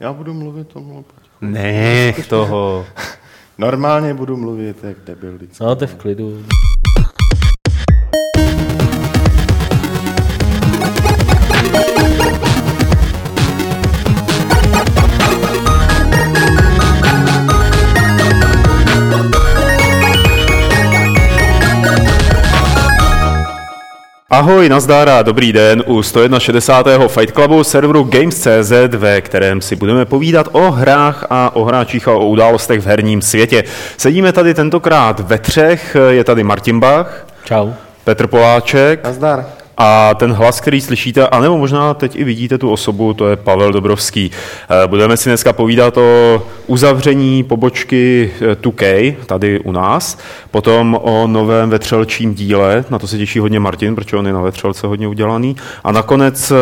Já budu mluvit o. Nech toho. Normálně budu mluvit jak debil vždycky. No, to je v klidu. Ahoj, nazdar a dobrý den u 161. Fight Clubu serveru Games.cz, ve kterém si budeme povídat o hrách a o hráčích a o událostech v herním světě. Sedíme tady tentokrát ve třech, je tady Martin Bach, Čau. Petr Poláček Nazdar. A ten hlas, který slyšíte, anebo možná teď i vidíte tu osobu, to je Pavel Dobrovský. Eh, Budeme si dneska povídat o uzavření pobočky eh, 2K tady u nás, potom o novém vetřelčím díle, na to se těší hodně Martin, protože on je na vetřelce hodně udělaný, a nakonec eh,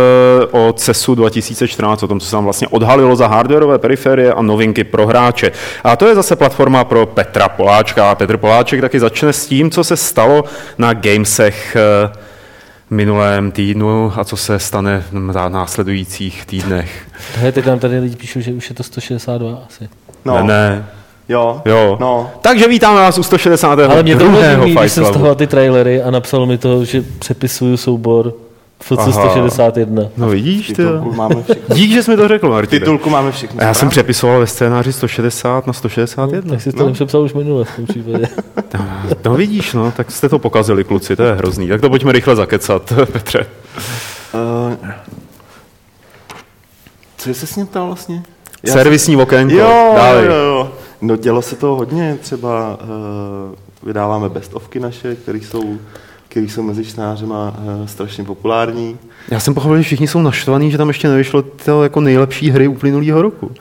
o CESu 2014, o tom, co se tam vlastně odhalilo za hardwareové periferie a novinky pro hráče. A to je zase platforma pro Petra Poláčka. A Petr Poláček taky začne s tím, co se stalo na Gamesech eh, minulém týdnu a co se stane v následujících týdnech. Hele, teď nám tady lidi píšou, že už je to 162 asi. No, Ne, ne. Jo. Jo. No. Takže vítáme vás u 160. Ale mě to líbí, když jsem stahoval ty trailery a napsalo mi to, že přepisuju soubor FC Aha. 161. No vidíš, ty. Titulku máme všechno. Dík, že jsi mi to řekl, Martin. Titulku máme všechno. A já jsem přepisoval ve scénáři 160 na 161. Tak jsi to nepřepsal už minule v tom případě. No vidíš, no, tak jste to pokazili, kluci, to je hrozný. Tak to pojďme rychle zakecat, Petře. Uh, co jsi se s ním ptal vlastně? Já Servisní okénko, Jo, dávej. jo, jo. No dělo se to hodně, třeba uh, vydáváme bestovky naše, které jsou, který jsou mezi čtenářema uh, strašně populární. Já jsem pochopil, že všichni jsou naštvaní, že tam ještě nevyšlo to jako nejlepší hry uplynulého roku. Uh,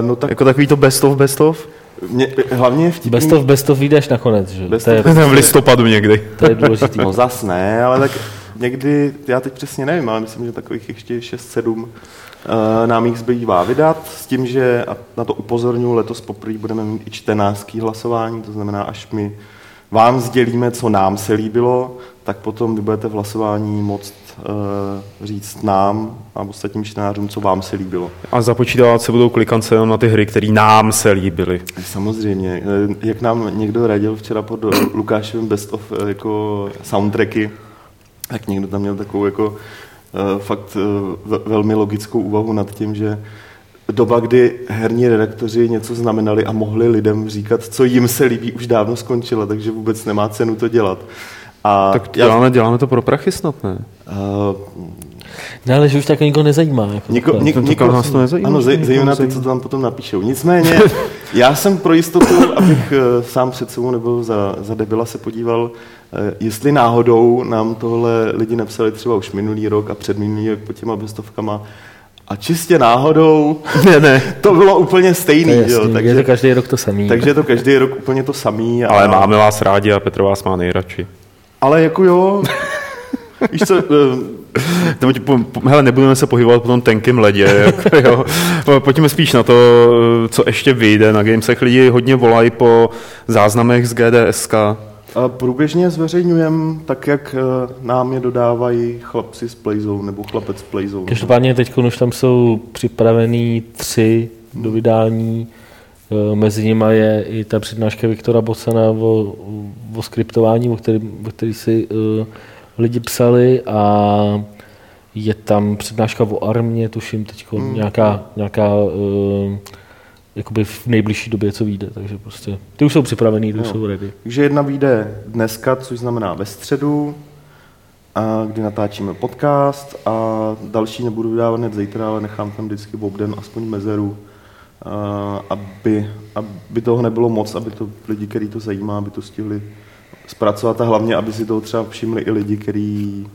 no tak Jako takový to best of best of? mě, hlavně vtipný, Best of, best of vyjdeš nakonec, že? Best To je, of- v listopadu někdy. to je důležitý. No zas ne, ale tak někdy, já teď přesně nevím, ale myslím, že takových ještě 6-7 uh, nám jich zbývá vydat, s tím, že, a na to upozorňuji, letos poprvé budeme mít i čtenářský hlasování, to znamená, až my vám sdělíme, co nám se líbilo, tak potom vy budete v hlasování moct uh, říct nám a ostatním čtenářům, co vám se líbilo. A započítávat se budou klikance jenom na ty hry, které nám se líbily. Samozřejmě, eh, jak nám někdo radil včera pod Lukášovým Best of eh, jako soundtracky, tak někdo tam měl takovou jako eh, fakt eh, ve- velmi logickou úvahu nad tím, že doba, kdy herní redaktoři něco znamenali a mohli lidem říkat, co jim se líbí, už dávno skončila, takže vůbec nemá cenu to dělat. A Tak děláme, děláme to pro prachy snad, ne? uh, No ale že už tak nikoho nezajímá. Jako Niko, nik, Tak niko, nás to nezajímá, Ano, nikoho zejména ty, co tam potom napíšou. Nicméně, já jsem pro jistotu, abych eh, sám před sebou nebyl za, za debila, se podíval, eh, jestli náhodou nám tohle lidi napsali třeba už minulý rok a před minulý rok pod těma bestovkama a čistě náhodou Ne, ne. to bylo úplně To stejný, je, jo, jasný, je takže, to každý rok to samý. takže je to každý rok úplně to samý. A, Ale máme vás rádi a Petr vás má nejradši. Ale jako jo, víš co, eh, Nebo, po, po, hele, nebudeme se pohybovat po tom tenkém ledě. Jako, jo. Pojďme spíš na to, co ještě vyjde. Na Gamesech lidi hodně volají po záznamech z GDSK. A Průběžně zveřejňujeme tak, jak eh, nám je dodávají chlapci z Playzone nebo chlapec z Playzone. Každopádně teď už tam jsou připravený tři do vydání. Eh, Mezi nimi je i ta přednáška Viktora Bocana o, o skriptování, o který, o který si uh, lidi psali a je tam přednáška o armě, tuším teď Hmm. nějaká, nějaká uh, jakoby v nejbližší době, co vyjde, takže prostě ty už jsou připravený, ty už Jo. jsou ready. Takže jedna vyjde dneska, což znamená ve středu, a kdy natáčíme podcast a další nebudu vydávat hned zítra, ale nechám tam vždycky v obden aspoň mezeru, aby, aby toho nebylo moc, aby to lidi, který to zajímá, aby to stihli zpracovat a hlavně, aby si toho třeba všimli i lidi, který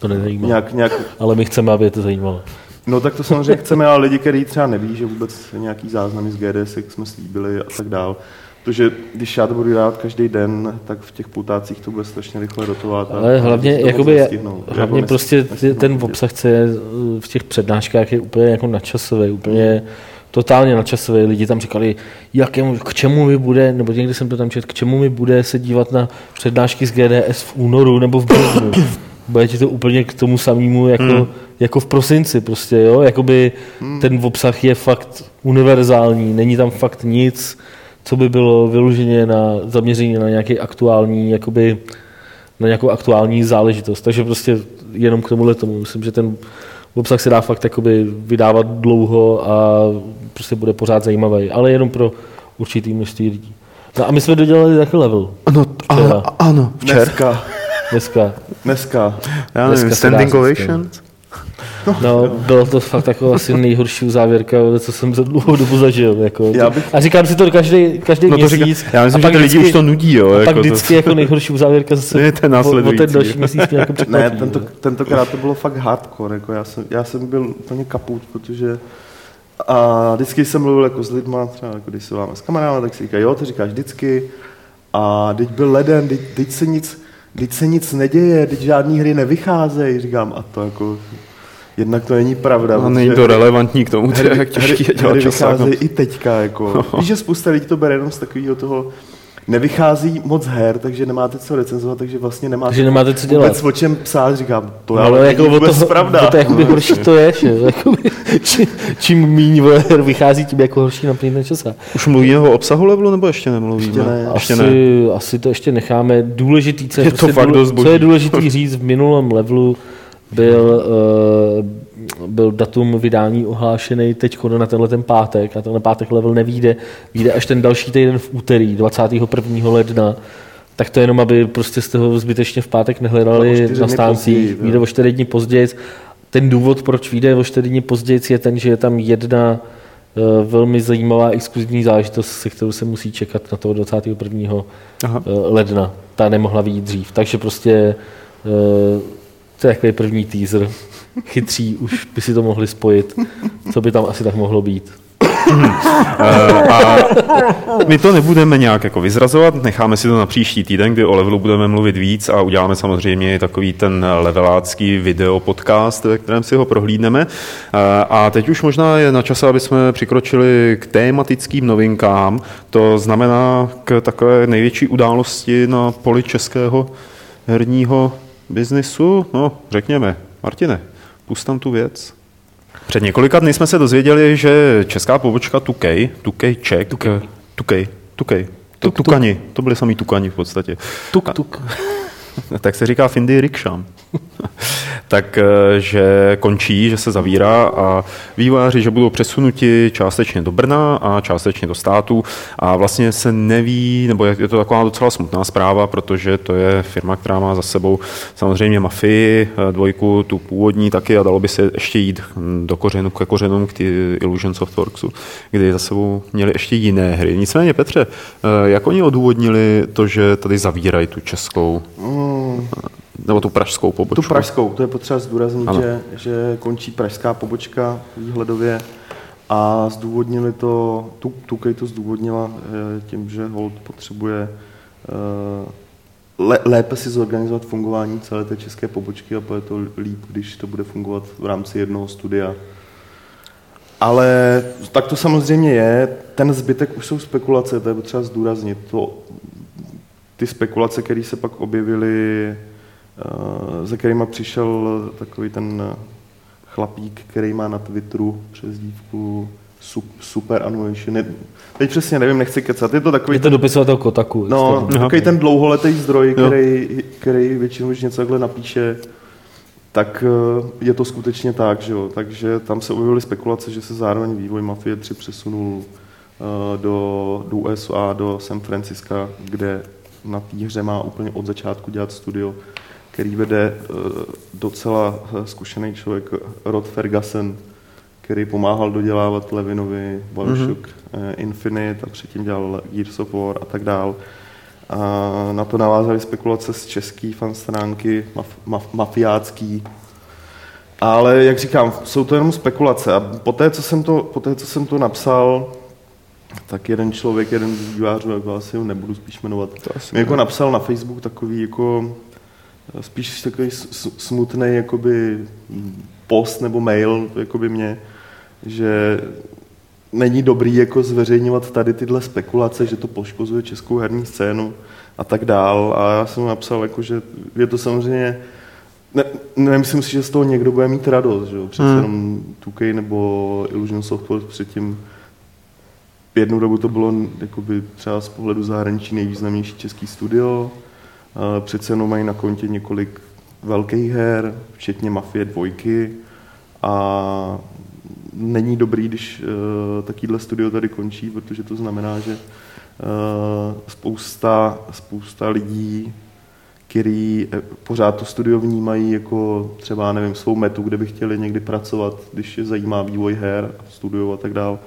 To nezajímá. nějak, nějak Ale my chceme, aby je to zajímalo. No tak to samozřejmě chceme, ale lidi, kteří třeba neví, že vůbec nějaký záznamy z GDS, jak jsme slíbili a tak dál. Protože když já to budu dát každý den, tak v těch pultácích to bude strašně rychle rotovat. Ale a hlavně, to jakoby, hlavně Jako prostě nestihnou ten obsah, co je uh, v těch přednáškách, je úplně jako nadčasový, úplně totálně nadčasový. Lidi tam říkali, jakému, k čemu mi bude, nebo někdy jsem to tam četl, k čemu mi bude se dívat na přednášky z GDS v únoru nebo v březnu. bude ti to úplně k tomu samému jako, hmm. jako v prosinci prostě, jo, jakoby hmm. ten obsah je fakt univerzální, není tam fakt nic, co by bylo vyloženě na zaměření na nějaký aktuální, jakoby na nějakou aktuální záležitost, takže prostě jenom k tomuhle tomu, myslím, že ten obsah se dá fakt jakoby vydávat dlouho a prostě bude pořád zajímavý, ale jenom pro určitý množství lidí. No a my jsme dodělali taky level. Ano, a, ano, včera. Dneska. Dneska. Dneska. Já nevím, standing ovations? No, bylo to fakt jako asi nejhorší závěrka, co jsem za dlouhou dobu zažil. Jako. Já bych... A říkám si to každý, každý no to měsíc. Říká, já myslím, že ty lidi už to nudí. Jo, a jako pak vždycky to... jako nejhorší závěrka zase ne, ten o, o ten další měsíc mě jako Ne, tento, tentokrát to bylo fakt hardcore. Jako já, jsem, já jsem byl úplně kaput, protože a vždycky jsem mluvil jako s lidma, třeba jako když se vám s kamarádem, tak si říkají, jo, to říkáš vždycky. A teď byl leden, teď, teď se nic, teď se nic neděje, teď žádný hry nevycházejí, říkám, a to jako, jednak to není pravda. A není to relevantní k tomu, hry, jak těžký je dělat hry vycházejí i teďka, jako. Víš, že spousta lidí to bere jenom z takového toho, nevychází moc her, takže nemáte co recenzovat, takže vlastně nemáte, takže nemáte co dělat. vůbec o čem psát, říkám, to no, ale jako vůbec toho, pravda. To, to jakoby no, horší to je, že? Jakoby, čím, čím méně her vychází, tím jako horší na časa. Už mluvíme o obsahu levelu, nebo ještě nemluvíme? Ještě ne. Ještě asi, ne. asi to ještě necháme. Důležitý, co je, je to prostě fakt důle, co je důležitý říct v minulém levelu, byl, uh, byl datum vydání ohlášený teď na tenhle ten pátek a tenhle pátek level nevíde, vyjde až ten další týden v úterý 21. ledna, tak to jenom, aby prostě z toho zbytečně v pátek nehledali na stáncích, vyjde o 4 dní později. Ten důvod, proč vyjde o 4 dní později, je ten, že je tam jedna uh, velmi zajímavá exkluzivní záležitost, se kterou se musí čekat na toho 21. Aha. Uh, ledna. Ta nemohla vyjít dřív. Takže prostě uh, to je takový první teaser. Chytří už by si to mohli spojit, co by tam asi tak mohlo být. Eh, a my to nebudeme nějak jako vyzrazovat, necháme si to na příští týden, kdy o levelu budeme mluvit víc a uděláme samozřejmě takový ten levelácký video podcast, ve kterém si ho prohlídneme. Eh, a teď už možná je na čase, aby jsme přikročili k tématickým novinkám, to znamená k takové největší události na poli českého herního biznisu, no řekněme, Martine, pust tam tu věc. Před několika dny jsme se dozvěděli, že česká pobočka Tukej, Tukej Czech, Tukej, Tukej, Tukej, Tuk, tukani, to byly samý tukani v podstatě. Tuk, tuk. tak se říká Findy Riksham. tak že končí, že se zavírá a vývojáři, že budou přesunuti částečně do Brna a částečně do státu a vlastně se neví, nebo je to taková docela smutná zpráva, protože to je firma, která má za sebou samozřejmě Mafii, dvojku, tu původní taky a dalo by se ještě jít do kořenu, ke kořenům k Illusion Softworksu, kdy za sebou měli ještě jiné hry. Nicméně, Petře, jak oni odůvodnili to, že tady zavírají tu českou mm nebo tu pražskou pobočku? Tu pražskou, to je potřeba zdůraznit, že, že končí pražská pobočka výhledově a zdůvodnili to, tu, Tukej to zdůvodnila eh, tím, že Hold potřebuje eh, le, lépe si zorganizovat fungování celé té české pobočky a bude to líp, když to bude fungovat v rámci jednoho studia. Ale tak to samozřejmě je. Ten zbytek už jsou spekulace, to je potřeba zdůraznit. To, ty spekulace, které se pak objevily Eh, za kterýma přišel takový ten chlapík, který má na Twitteru přes dívku Super Annulation. Teď přesně nevím, nechci kecat. Je to takový... Je to dopisovatel Kotaku. No, takový ten dlouholetý zdroj, který, který většinou, když něco takhle napíše, tak eh, je to skutečně tak, že jo. Takže tam se objevily spekulace, že se zároveň vývoj Mafie 3 přesunul eh, do, do USA, do San Francisca, kde na té hře má úplně od začátku dělat studio který vede eh, docela eh, zkušený člověk Rod Ferguson, který pomáhal dodělávat Levinovi Bioshock mm-hmm. Infinite a předtím dělal Gears of War a tak dál. A na to navázaly spekulace z české fan stránky, maf, maf, mafiácký. Ale jak říkám, jsou to jenom spekulace. A poté, co jsem to, poté, co jsem to napsal, tak jeden člověk, jeden z vývářů, jako asi ho nebudu spíš jmenovat, mi jako napsal na Facebook takový jako spíš takový smutný jakoby post nebo mail jakoby mě, že není dobrý jako zveřejňovat tady tyhle spekulace, že to poškozuje českou herní scénu a tak dál. A já jsem mu napsal, jako, že je to samozřejmě ne, nemyslím si, že z toho někdo bude mít radost, že jo? Přece Hmm. jenom 2K nebo Illusion Software předtím jednu dobu to bylo jakoby třeba z pohledu zahraničí nejvýznamnější český studio. Eh, Přece jenom mají na kontě několik velkých her, včetně Mafie dvojky a není dobrý, když uh, takovýhle studio tady končí, protože to znamená, že uh, spousta, spousta lidí, který eh, pořád to studio vnímají jako třeba, nevím, svou metu, kde by chtěli někdy pracovat, když je zajímá vývoj her, studio a tak dále,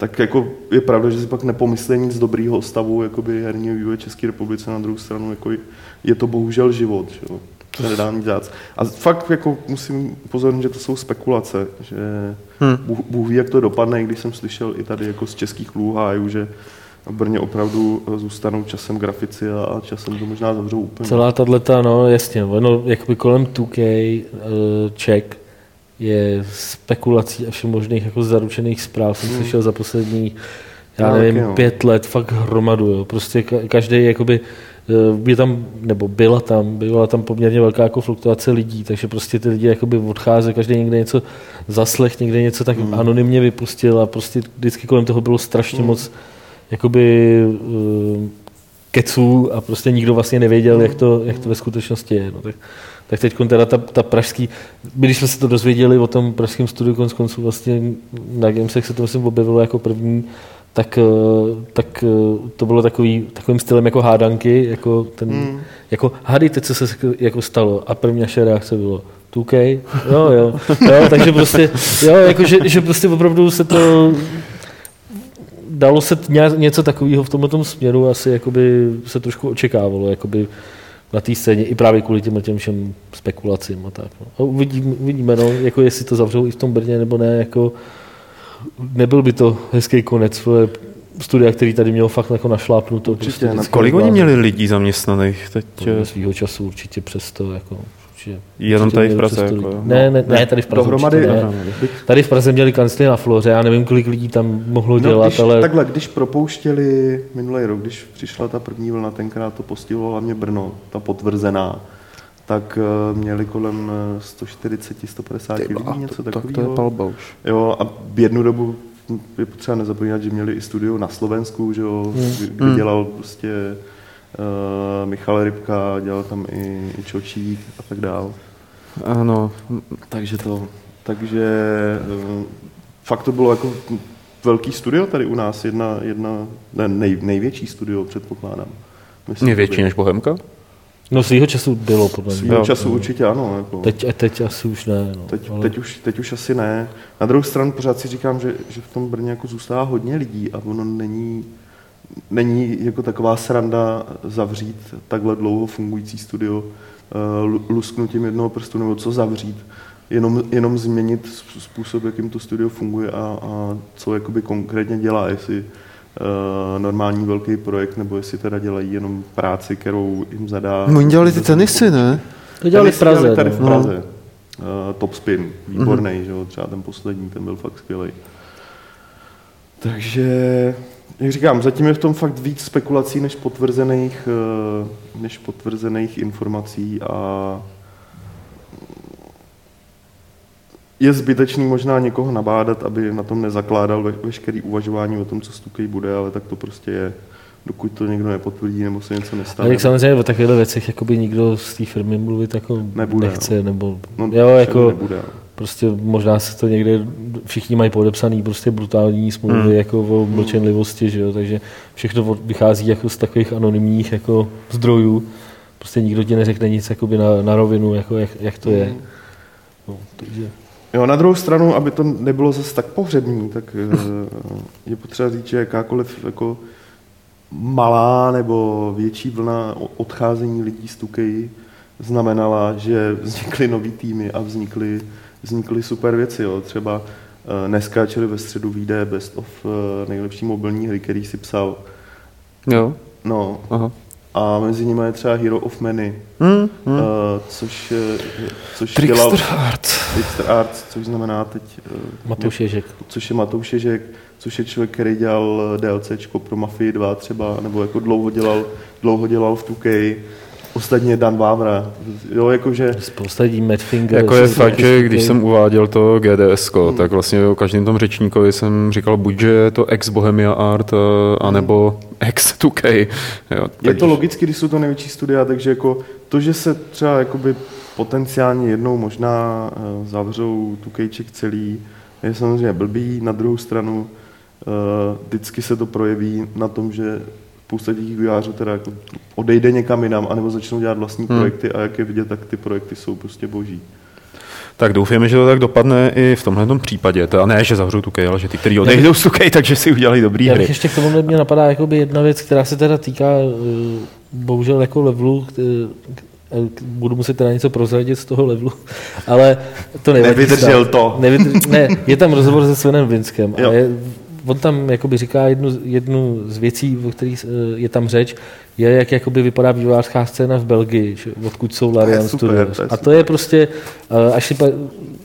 tak jako je pravda, že si pak nepomyslí nic dobrýho o stavu jakoby herního vývoje České republice, na druhou stranu jako je to bohužel život, že jo. To nedá nic dělat. A fakt jako musím upozornit, že to jsou spekulace, že Hmm. Bůh, Bůh ví, jak to dopadne, i když jsem slyšel i tady jako z českých lůhájů, že v Brně opravdu zůstanou časem grafici a, časem to možná zavřou úplně. Celá tato, no jasně, ono jakoby kolem 2K uh, Czech je spekulací a všem možných jako zaručených zpráv. Jsem Hmm. slyšel za poslední, já nevím, no. pět let, fakt hromadu. Jo. Prostě ka- každý jakoby eh, je tam, nebo byla tam, byla tam poměrně velká jako fluktuace lidí, takže prostě ty lidi jakoby odcházeli, každý někde něco zaslech, někde něco tak Hmm. anonymně vypustil a prostě vždycky kolem toho bylo strašně Hmm. moc jakoby eh, keců a prostě nikdo vlastně nevěděl, jak to, jak to ve skutečnosti je. No, tak, tak teď teda ta, ta pražský, když jsme se to dozvěděli o tom pražském studiu, konec konců vlastně na Gamesech se to myslím objevilo jako první, tak, eh, tak eh, to bylo takový, takovým stylem jako hádanky, jako ten, Hmm. jako hádejte, co se jako stalo. A první naše reakce bylo 2K, jo, jo, jo, takže prostě, jo, jako, že, že prostě opravdu se to, dalo se ně- něco takového v tomto směru asi jakoby se trošku očekávalo, jakoby na té scéně, i právě kvůli těm, těm všem spekulacím a tak. No. A uvidíme, uvidíme, no, jako jestli to zavřou i v tom Brně, nebo ne, jako nebyl by to hezký konec studia, který tady měl fakt jako našlápnuto. Určitě, na vždycky Kolik oni měli lidí zaměstnaných teď? Podle svýho času určitě přes to, jako, určitě, Jenom určitě tady v Praze, jako, ne, ne, ne, tady v Praze Dohromady, určitě ne. Dohromady. Tady v Praze měli kancli na Floře, já nevím, kolik lidí tam mohlo No, dělat, když, ale Takhle, když propouštěli minulý rok, když přišla ta první vlna, tenkrát to postihlo hlavně Brno, ta potvrzená, tak uh, měli kolem eh, 140-150 lidí, něco tak to je takového. palba už. Jo, a v jednu dobu hm, je potřeba nezapomínat, že měli i studio na Slovensku, že jo, Hmm. kde Hmm. dělal prostě uh, Michal Rybka, dělal tam i, i Čočík a tak dál. Ano, Takže to, takže eh, fakt to bylo jako velký studio tady u nás, jedna, jedna ne, nej, největší studio předpokládám. Myslím, je větší než Bohemka? no svýho času bylo podle mě. Svýho Jo. času určitě ano. Jako. Teď, teď asi už ne. No, Teď, ale- teď, už, teď už asi ne. Na druhou stranu pořád si říkám, že, že v tom Brně jako zůstává hodně lidí a ono není, není jako taková sranda zavřít takhle dlouho fungující studio lu- lusknutím jednoho prstu, nebo co zavřít. Jenom, jenom změnit způsob, jakým to studio funguje a, a co jakoby konkrétně dělá, jestli uh, normální velký projekt, nebo jestli teda dělají jenom práci, kterou jim zadá. No, oni dělali ty tenisy, ne? To dělali v Praze. tady no. v Praze. Uh, top spin, výborný, mm-hmm. že jo, třeba ten poslední, ten byl fakt skvělý. Takže, jak říkám, zatím je v tom fakt víc spekulací než potvrzených, eh, než potvrzených informací a je zbytečný možná někoho nabádat, aby na tom nezakládal ve, veškerý uvažování o tom, co s Tukej bude, ale tak to prostě je, dokud to někdo nepotvrdí nebo se něco nestane. jak samozřejmě o takovýchto věcech jakoby nikdo z té firmy mluvit jako Nebude, nechce, nebo no, jo, jako nebude. Prostě možná se to někde, všichni mají podepsaný prostě brutální smlouvy Hmm. jako o mlčenlivosti, že jo, takže všechno od- vychází jako z takových anonymních jako zdrojů, prostě nikdo ti neřekne nic jakoby na, na rovinu, jako jak, jak to je. Hmm. No, takže Jo, na druhou stranu, aby to nebylo zase tak pohřební, tak eh, je potřeba říct, že jakákoliv jako malá nebo větší vlna odcházení lidí z Tukej znamenala, že vznikly nový týmy a vznikly, vznikly super věci. Jo. Třeba eh, dneska, čili ve středu vyjde Best of eh, nejlepší mobilní hry, který si psal. Jo, No, aha. a mezi nimi je třeba Hero of Many, Hmm, hmm. eh, což, což dělal Trickster Art. Trickster Arts, což znamená teď eh, Matouš Ježek. což je Matouš Ježek, což je člověk, který dělal DLCčko pro Mafii 2 třeba, nebo jako dlouho dělal, dlouho dělal v 2K ostatně Dan Vávra. Jo, jakože... Spousta lidí, Matt Finger. Jako je fakt, že když jsem uváděl to GDS, Hmm. tak vlastně o každém tom řečníkovi jsem říkal buď, že je to ex Bohemia Art, eh, anebo ex 2K. Jo, Je to logicky, když jsou to největší studia, takže jako to, že se třeba jakoby potenciálně jednou možná eh, zavřou tu kejček celý, je samozřejmě blbý. Na druhou stranu eh, vždycky se to projeví na tom, že spousta těch vývojářů teda jako odejde někam jinam, anebo začnou dělat vlastní Hmm. projekty a jak je vidět, tak ty projekty jsou prostě boží. Tak doufáme, že to tak dopadne i v tomhle případě. To ne, že zavřou tu ale že ty, kteří odejdou z 2K, takže si udělali dobrý Já hry. ještě k tomu mě napadá jakoby jedna věc, která se teda týká eh, bohužel jako levelu, eh, k- budu muset teda něco prozradit z toho levelu, ale to nevadí. Nevydržel snad. to. Nevydrž, ne, je tam rozhovor se Svenem Vinskem a je, on tam jakoby říká jednu, z- jednu z věcí, o kterých eh, je tam řeč, je, jak jakoby vypadá vývojářská scéna v Belgii, že, odkud jsou Larian super, Studios. to A to je prostě, eh, až si pa,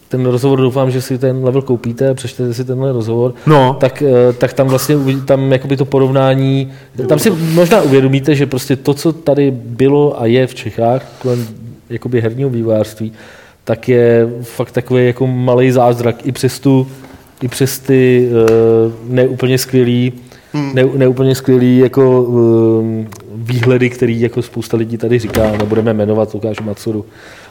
ten rozhovor doufám, že si ten level koupíte, přečtete si tenhle rozhovor, No. tak, eh, tak tam vlastně tam jakoby to porovnání, tam si možná uvědomíte, že prostě to, co tady bylo a je v Čechách kolem jakoby herního vývojářství, tak je fakt takový jako malý zázrak i přes tu, i přes ty uh, neúplně skvělý ne, neúplně skvělý jako um, výhledy, který jako spousta lidí tady říká, nebudeme jmenovat Lukáše Matsuru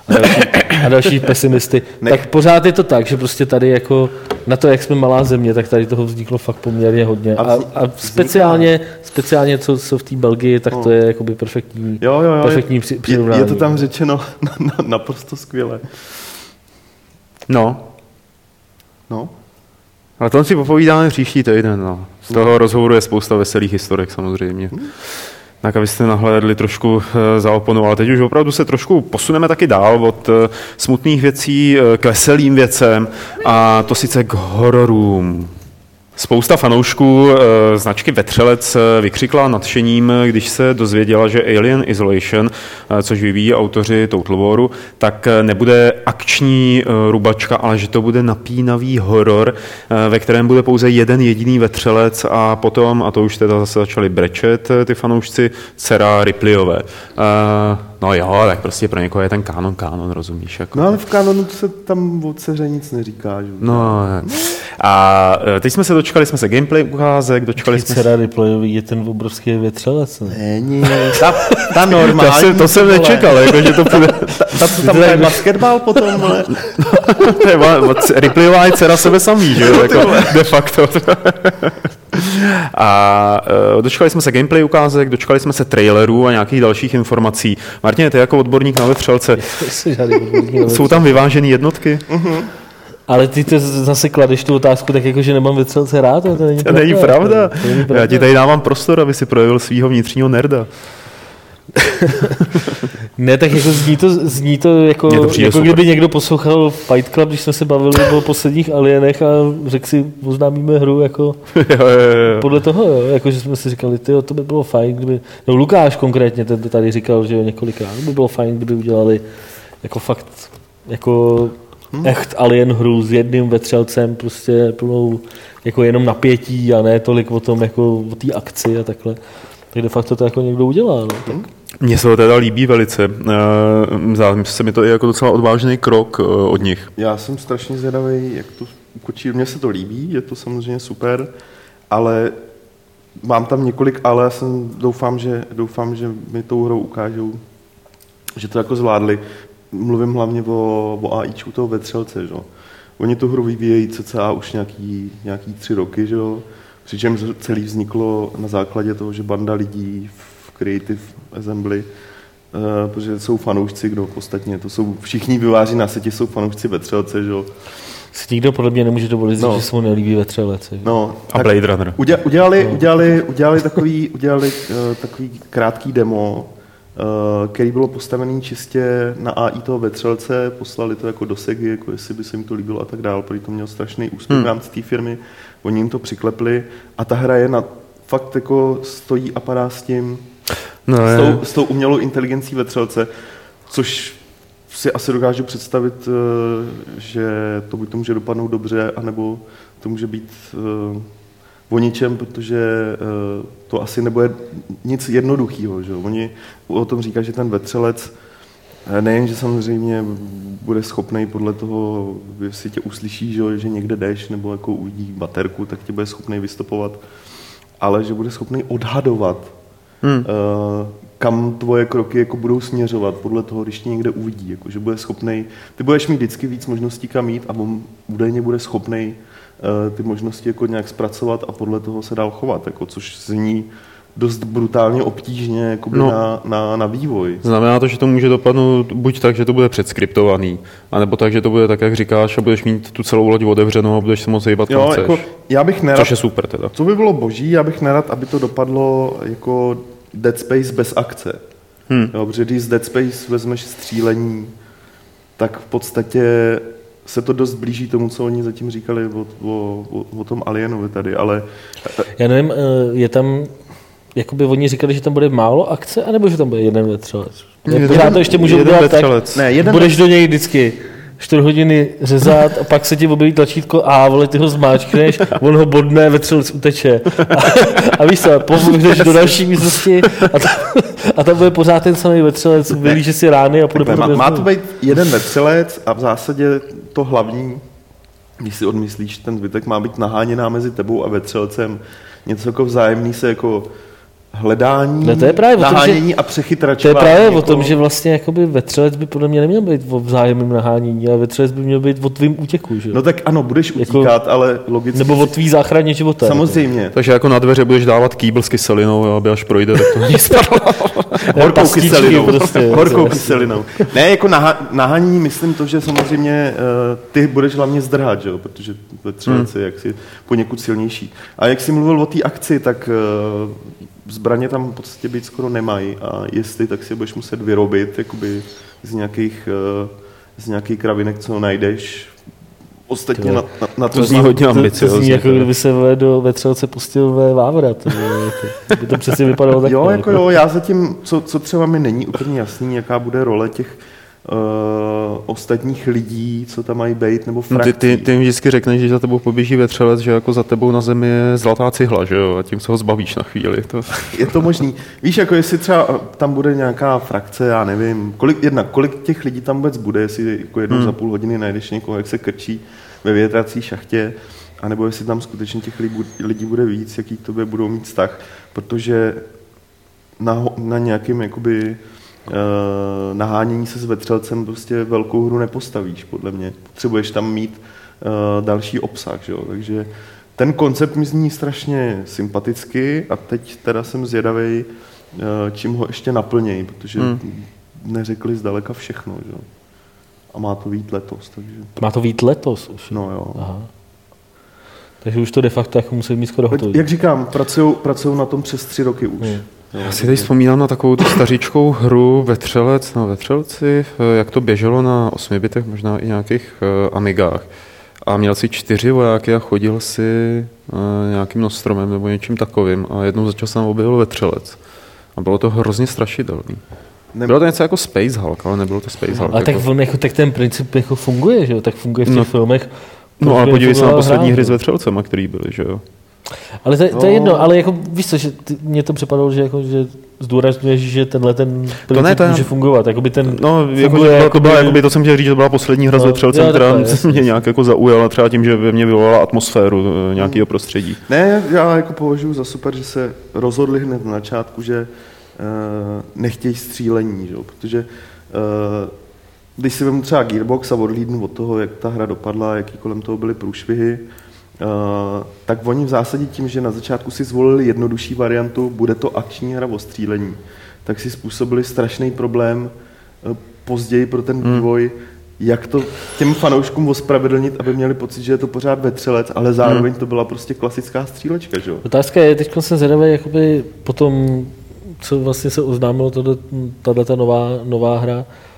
a další, a další pesimisty, Ne. tak pořád je to tak, že prostě tady jako na to, jak jsme malá země, tak tady toho vzniklo fakt poměrně hodně. A A, speciálně, speciálně co, co v té Belgii, tak to je jakoby perfektní, Jo, jo, jo. perfektní je, při- je, přirovnání. je to tam řečeno na, na, naprosto skvěle. No, No. Ale to si popovídáme příští týden. No. Z toho rozhovoru je spousta veselých historek samozřejmě. Tak abyste nahlédli trošku eh, za oponu, ale teď už opravdu se trošku posuneme taky dál od eh, smutných věcí eh, k veselým věcem a to sice k hororům. Spousta fanoušků eh, značky Vetřelec eh, vykřikla nadšením, když se dozvěděla, že Alien Isolation, eh, což vyvíjí autoři Total Waru, tak nebude akční rubačka, ale že to bude napínavý horor, ve kterém bude pouze jeden jediný vetřelec a potom, a to už teda zase začali brečet ty fanoušci, dcera Ripleyové. No jo, tak prostě pro někoho je ten kánon kánon, rozumíš? Jako no ale v kanonu se tam o dceře nic neříká. Že? No, a eh, teď jsme se dočkali, jsme se gameplay ukázek, dočkali jsme se... Dcera Ripleyový je ten obrovský větřelec. Ne? Není. Ta, ta normální. To jsem, to jsem nečekal, jako, že to půjde. Ta, co tam hraje basketbal potom, vole. to je, dcera sebe samý, že jo, jako de facto. A uh, dočkali jsme se gameplay ukázek, dočkali jsme se trailerů a nějakých dalších informací. Martin, ty jako odborník na vetřelce, jsou tam vyvážené jednotky? Ale ty to zase kladeš tu otázku tak jako, že nemám vetřelce rád, to není To není pravda. To není Já pravda. ti tady dávám prostor, aby si projevil svého vnitřního nerda. Ne, tak jako zní to, zní to jako, to jako super. kdyby někdo poslouchal Fight Club, když jsme se bavili o posledních alienech a řekl si, oznámíme hru jako jo, jo, jo. podle toho, jo, jako že jsme si říkali, tyjo, to by bylo fajn, kdyby, no Lukáš konkrétně, ten to tady říkal, že několikrát, by bylo fajn, kdyby udělali jako fakt, jako Hmm. echt alien hru s jedným vetřelcem, prostě plnou jako jenom napětí a ne tolik o tom, jako o té akci a takhle. Tak de facto to jako někdo udělá, no. Tak Mně se to teda líbí velice. Eh, Zdá se mi to i jako docela odvážný krok eh, od nich. Já jsem strašně zvědavý, jak to ukočí. Mně se to líbí, je to samozřejmě super, ale mám tam několik ale, já jsem, doufám, že, doufám, že mi tou hrou ukážou, že to jako zvládli. Mluvím hlavně o, o AIčku toho vetřelce, že? jo. Oni tu hru vyvíjejí cca už nějaký, nějaký tři roky, že jo? Přičemž celý vzniklo na základě toho, že banda lidí v Creative Assembly Uh, protože jsou fanoušci, kdo ostatně, to jsou všichni vyváří na světě, jsou fanoušci vetřelce, že jo. si nikdo podle mě nemůže dovolit No. že se mu nelíbí vetřelec. No, A Blade Runner. Udělali, udělali, udělali, udělali takový, udělali, uh, takový krátký demo, uh, který bylo postavený čistě na AI toho vetřelce, poslali to jako do Segy, jako jestli by se jim to líbilo a tak dál, protože to mělo strašný úspěch v rámci té firmy, oni jim to přiklepli a ta hra je na, fakt jako stojí a padá s tím, No, s je. tou, s tou umělou inteligencí vetřelce, což si asi dokážu představit, eh, že to buď to může dopadnout dobře, anebo to může být eh, o ničem, protože uh, to asi nebude nic jednoduchého. Že? Oni o tom říkají, že ten vetřelec eh, nejen, že samozřejmě bude schopný podle toho, jestli tě uslyší, že, že někde jdeš nebo jako uvidí baterku, tak tě bude schopný vystopovat, ale že bude schopný odhadovat, hmm. uh, kam tvoje kroky jako budou směřovat podle toho, když tě někde uvidí. Jako, že bude schopný, ty budeš mít vždycky víc možností kam jít a on údajně bude schopný Eh, ty možnosti jako nějak zpracovat a podle toho se dál chovat, jako, což zní dost brutálně obtížně jakoby no, na, na, na vývoj. Znamená to, že to může dopadnout buď tak, že to bude předskriptovaný, anebo tak, že to bude tak, jak říkáš, a budeš mít tu celou loď otevřenou a budeš se moc hýbat jo, jako, já bych nerad, Což je super teda. Co by bylo boží, já bych nerad, aby to dopadlo jako Dead Space bez akce. Hmm. Jo, protože když z Dead Space vezmeš střílení, tak v podstatě se to dost blíží tomu, co oni zatím říkali o, o, o, o tom Alienovi tady, ale... Já nevím, eh, je tam, jakoby oni říkali, že tam bude málo akce, anebo že tam bude jeden vetřelec? Já to ještě můžu udělat tak, ne, jeden budeš do něj vždycky 4 hodiny řezat a pak se ti objeví tlačítko a vole, ty ho zmáčkneš, on ho bodne, vetřelec uteče. A, a víš co, poběhneš do další místnosti a, to, a tam bude pořád ten samý vetřelec, vylíže si rány a půjde má, má to být jeden vetřelec a v zásadě to hlavní, když si odmyslíš, ten zbytek má být naháněná mezi tebou a vetřelcem, něco jako vzájemný se jako hledání, no to je právě nahánění tom, že, a přechytračování. To je právě jako... o tom, že vlastně jakoby vetřelec by podle mě neměl být o vzájemném nahánění, ale vetřelec by měl být o tvým útěku. Že? No tak ano, budeš jako, utíkat, ale logicky... Nebo o tvý záchraně života. Samozřejmě. Jako. Takže jako na dveře budeš dávat kýbl s kyselinou, aby až projde, tak to není Horkou kyselinou. Prostě, Horkou kyselinou. Ne, jako naha- nahánění myslím to, že samozřejmě uh, ty budeš hlavně zdrhat, že jo? protože vetřelec hmm. je jaksi poněkud silnější. A jak jsi mluvil o té akci, tak uh, zbraně tam v podstatě být skoro nemají a jestli, tak si budeš muset vyrobit jakoby z nějakých, eh, z nějakých kravinek, co najdeš. Ostatně na, na, na to, to zní hodně ambiciozně. To, to zní jako kdyby se do vetřelce pustil ve Vávra. To, jako, by to přesně vypadalo tak. Jo, jako jo, já zatím, co, co třeba mi není úplně jasný, jaká bude role těch uh, ostatních lidí, co tam mají být, nebo frakcí. No ty, ty, ty vždycky řekneš, že za tebou poběží vetřelec, že jako za tebou na zemi je zlatá cihla, že jo, a tím se ho zbavíš na chvíli. To... je to možný. Víš, jako jestli třeba tam bude nějaká frakce, já nevím, kolik, jedna, kolik těch lidí tam vůbec bude, jestli jako jednou hmm. za půl hodiny najdeš někoho, jak se krčí ve větrací šachtě, anebo jestli tam skutečně těch lidí, bude víc, jaký to budou mít vztah, protože na, na nějakým jakoby nahánění se s vetřelcem prostě velkou hru nepostavíš, podle mě. Potřebuješ tam mít uh, další obsah, že jo? takže ten koncept mi zní strašně sympaticky a teď teda jsem zvědavý, uh, čím ho ještě naplnějí, protože hmm. neřekli zdaleka všechno. Že? A má to vít letos. Takže... Má to vít letos už? No jo. Aha. Takže už to de facto jako musí mít skoro hotový. Jak říkám, pracují na tom přes tři roky už. Hmm. Já si teď vzpomínám na takovou tu staříčkou hru Vetřelec na Vetřelci, eh, jak to běželo na 8 bitech, možná i nějakých uh, Amigách. A měl si čtyři vojáky a chodil si uh, nějakým nostromem nebo něčím takovým a jednou za čas tam objevil Vetřelec. A bylo to hrozně strašidelný. Bylo to něco jako Space Hulk, ale nebylo to Space Hulk. Ale jako... tak, on, jako, tak ten princip jako funguje, že jo? Tak funguje v těch no. filmech. No ale podívej se na poslední hry s Vetřelcem, který byly, že jo? Ale to, to je jedno, ale jako víš co, že ty, mně to připadalo, že, jako, že zdůrazňuješ, že tenhle ten to ne, to může fungovat. Jakoby ten no, jako, funguje, jako, to, byla, jakoby, to jsem chtěl říct, že to byla poslední hra no, s vetřelcem, která takhle, mě nějak jako zaujala, třeba tím, že ve mně vyvolala atmosféru eh, nějakého prostředí. Ne, já jako považuji za super, že se rozhodli hned na začátku, že uh, nechtějí střílení, že? protože uh, když si vezmu třeba Gearbox a odhlídnu od toho, jak ta hra dopadla, jaký kolem toho byly průšvihy, Uh, tak oni v zásadě tím, že na začátku si zvolili jednodušší variantu, bude to akční hra o střílení, tak si způsobili strašný problém uh, později pro ten hmm. vývoj, hmm. jak to těm fanouškům ospravedlnit, aby měli pocit, že je to pořád vetřelec, ale zároveň hmm. to byla prostě klasická střílečka. Že? Otázka je, teď jsem zvědavý, jakoby potom, co vlastně se oznámilo, tato, ta nová, nová hra, Eh,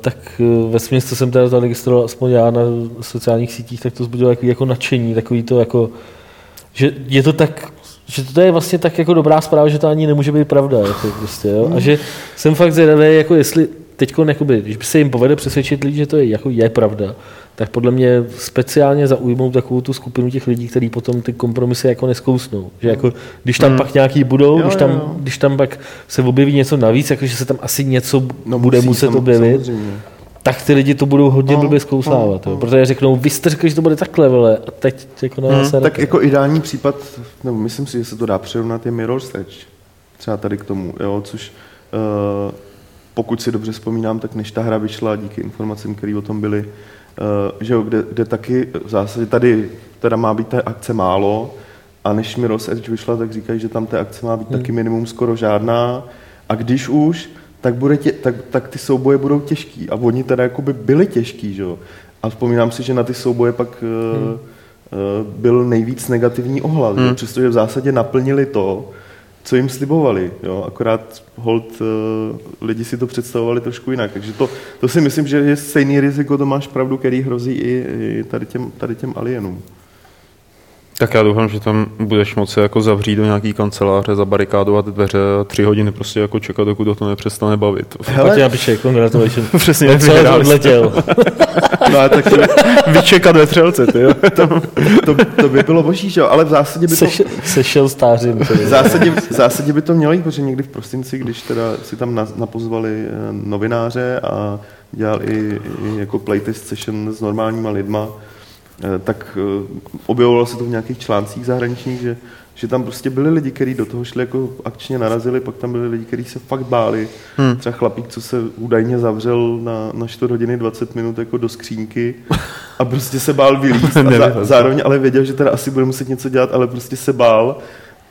tak eh, ve smyslu, co jsem teda zaregistroval, aspoň já na sociálních sítích, tak to zbudilo jako, jako nadšení, takový to jako, že je to tak, že to je vlastně tak jako dobrá zpráva, že to ani nemůže být pravda, jako prostě, jo? a že jsem fakt zvědavý, jako jestli, teď, když by se jim povede přesvědčit lidi, že to je, jako je pravda, tak podle mě speciálně zaujmou takovou tu skupinu těch lidí, kteří potom ty kompromisy jako neskousnou. Že jako, když tam hmm. pak nějaký budou, jo, když, tam, jo. když tam pak se objeví něco navíc, jakože se tam asi něco no, bude muset sam, objevit, samozřejmě. tak ty lidi to budou hodně no, blbě zkousávat. No, no. Protože řeknou, vy jste řekli, že to bude takhle, vele, a teď jako na hmm. Tak jako ideální případ, nebo myslím si, že se to dá přirovnat, je Mirror's Edge. Třeba tady k tomu, jo, což uh, pokud si dobře vzpomínám, tak než ta hra vyšla díky informacím, které o tom byly, Eh, že jo, kde, kde taky v zásadě tady teda má být té akce málo a než mi Edge vyšla, tak říkají, že tam té akce má být hmm. taky minimum skoro žádná a když už, tak, bude tě, tak, tak ty souboje budou těžký a oni teda jakoby byli těžký, že jo. A vzpomínám si, že na ty souboje pak eh, hmm. uh, byl nejvíc negativní ohlad, hmm. přestože v zásadě naplnili to, co jim slibovali. Jo? Akorát hold uh, lidi si to představovali trošku jinak. Takže to, to si myslím, že je stejný riziko, to máš pravdu, který hrozí i, i tady, těm, tady těm alienům. Tak já doufám, že tam budeš moci jako zavřít do nějaký kanceláře, zabarikádovat dveře a tři hodiny prostě jako čekat, dokud to nepřestane bavit. Hele, Pak napíše, congratulations. Přesně, on celý odletěl. no a tak vyčekat ve třelce, ty jo. To, to, to, by bylo boží, že jo, ale v zásadě by to... Seš, sešel stářím. V zásadě, v zásadě by to mělo jít, protože někdy v prosinci, když teda si tam napozvali eh, novináře a dělal i, i jako playtest session s normálníma lidma, tak eh, objevovalo se to v nějakých článcích zahraničních, že, že tam prostě byli lidi, kteří do toho šli jako akčně narazili, pak tam byli lidi, kteří se fakt báli. Hmm. Třeba chlapík, co se údajně zavřel na, na 4 hodiny 20 minut jako do skřínky a prostě se bál vylízt. A zá, zároveň ale věděl, že teda asi bude muset něco dělat, ale prostě se bál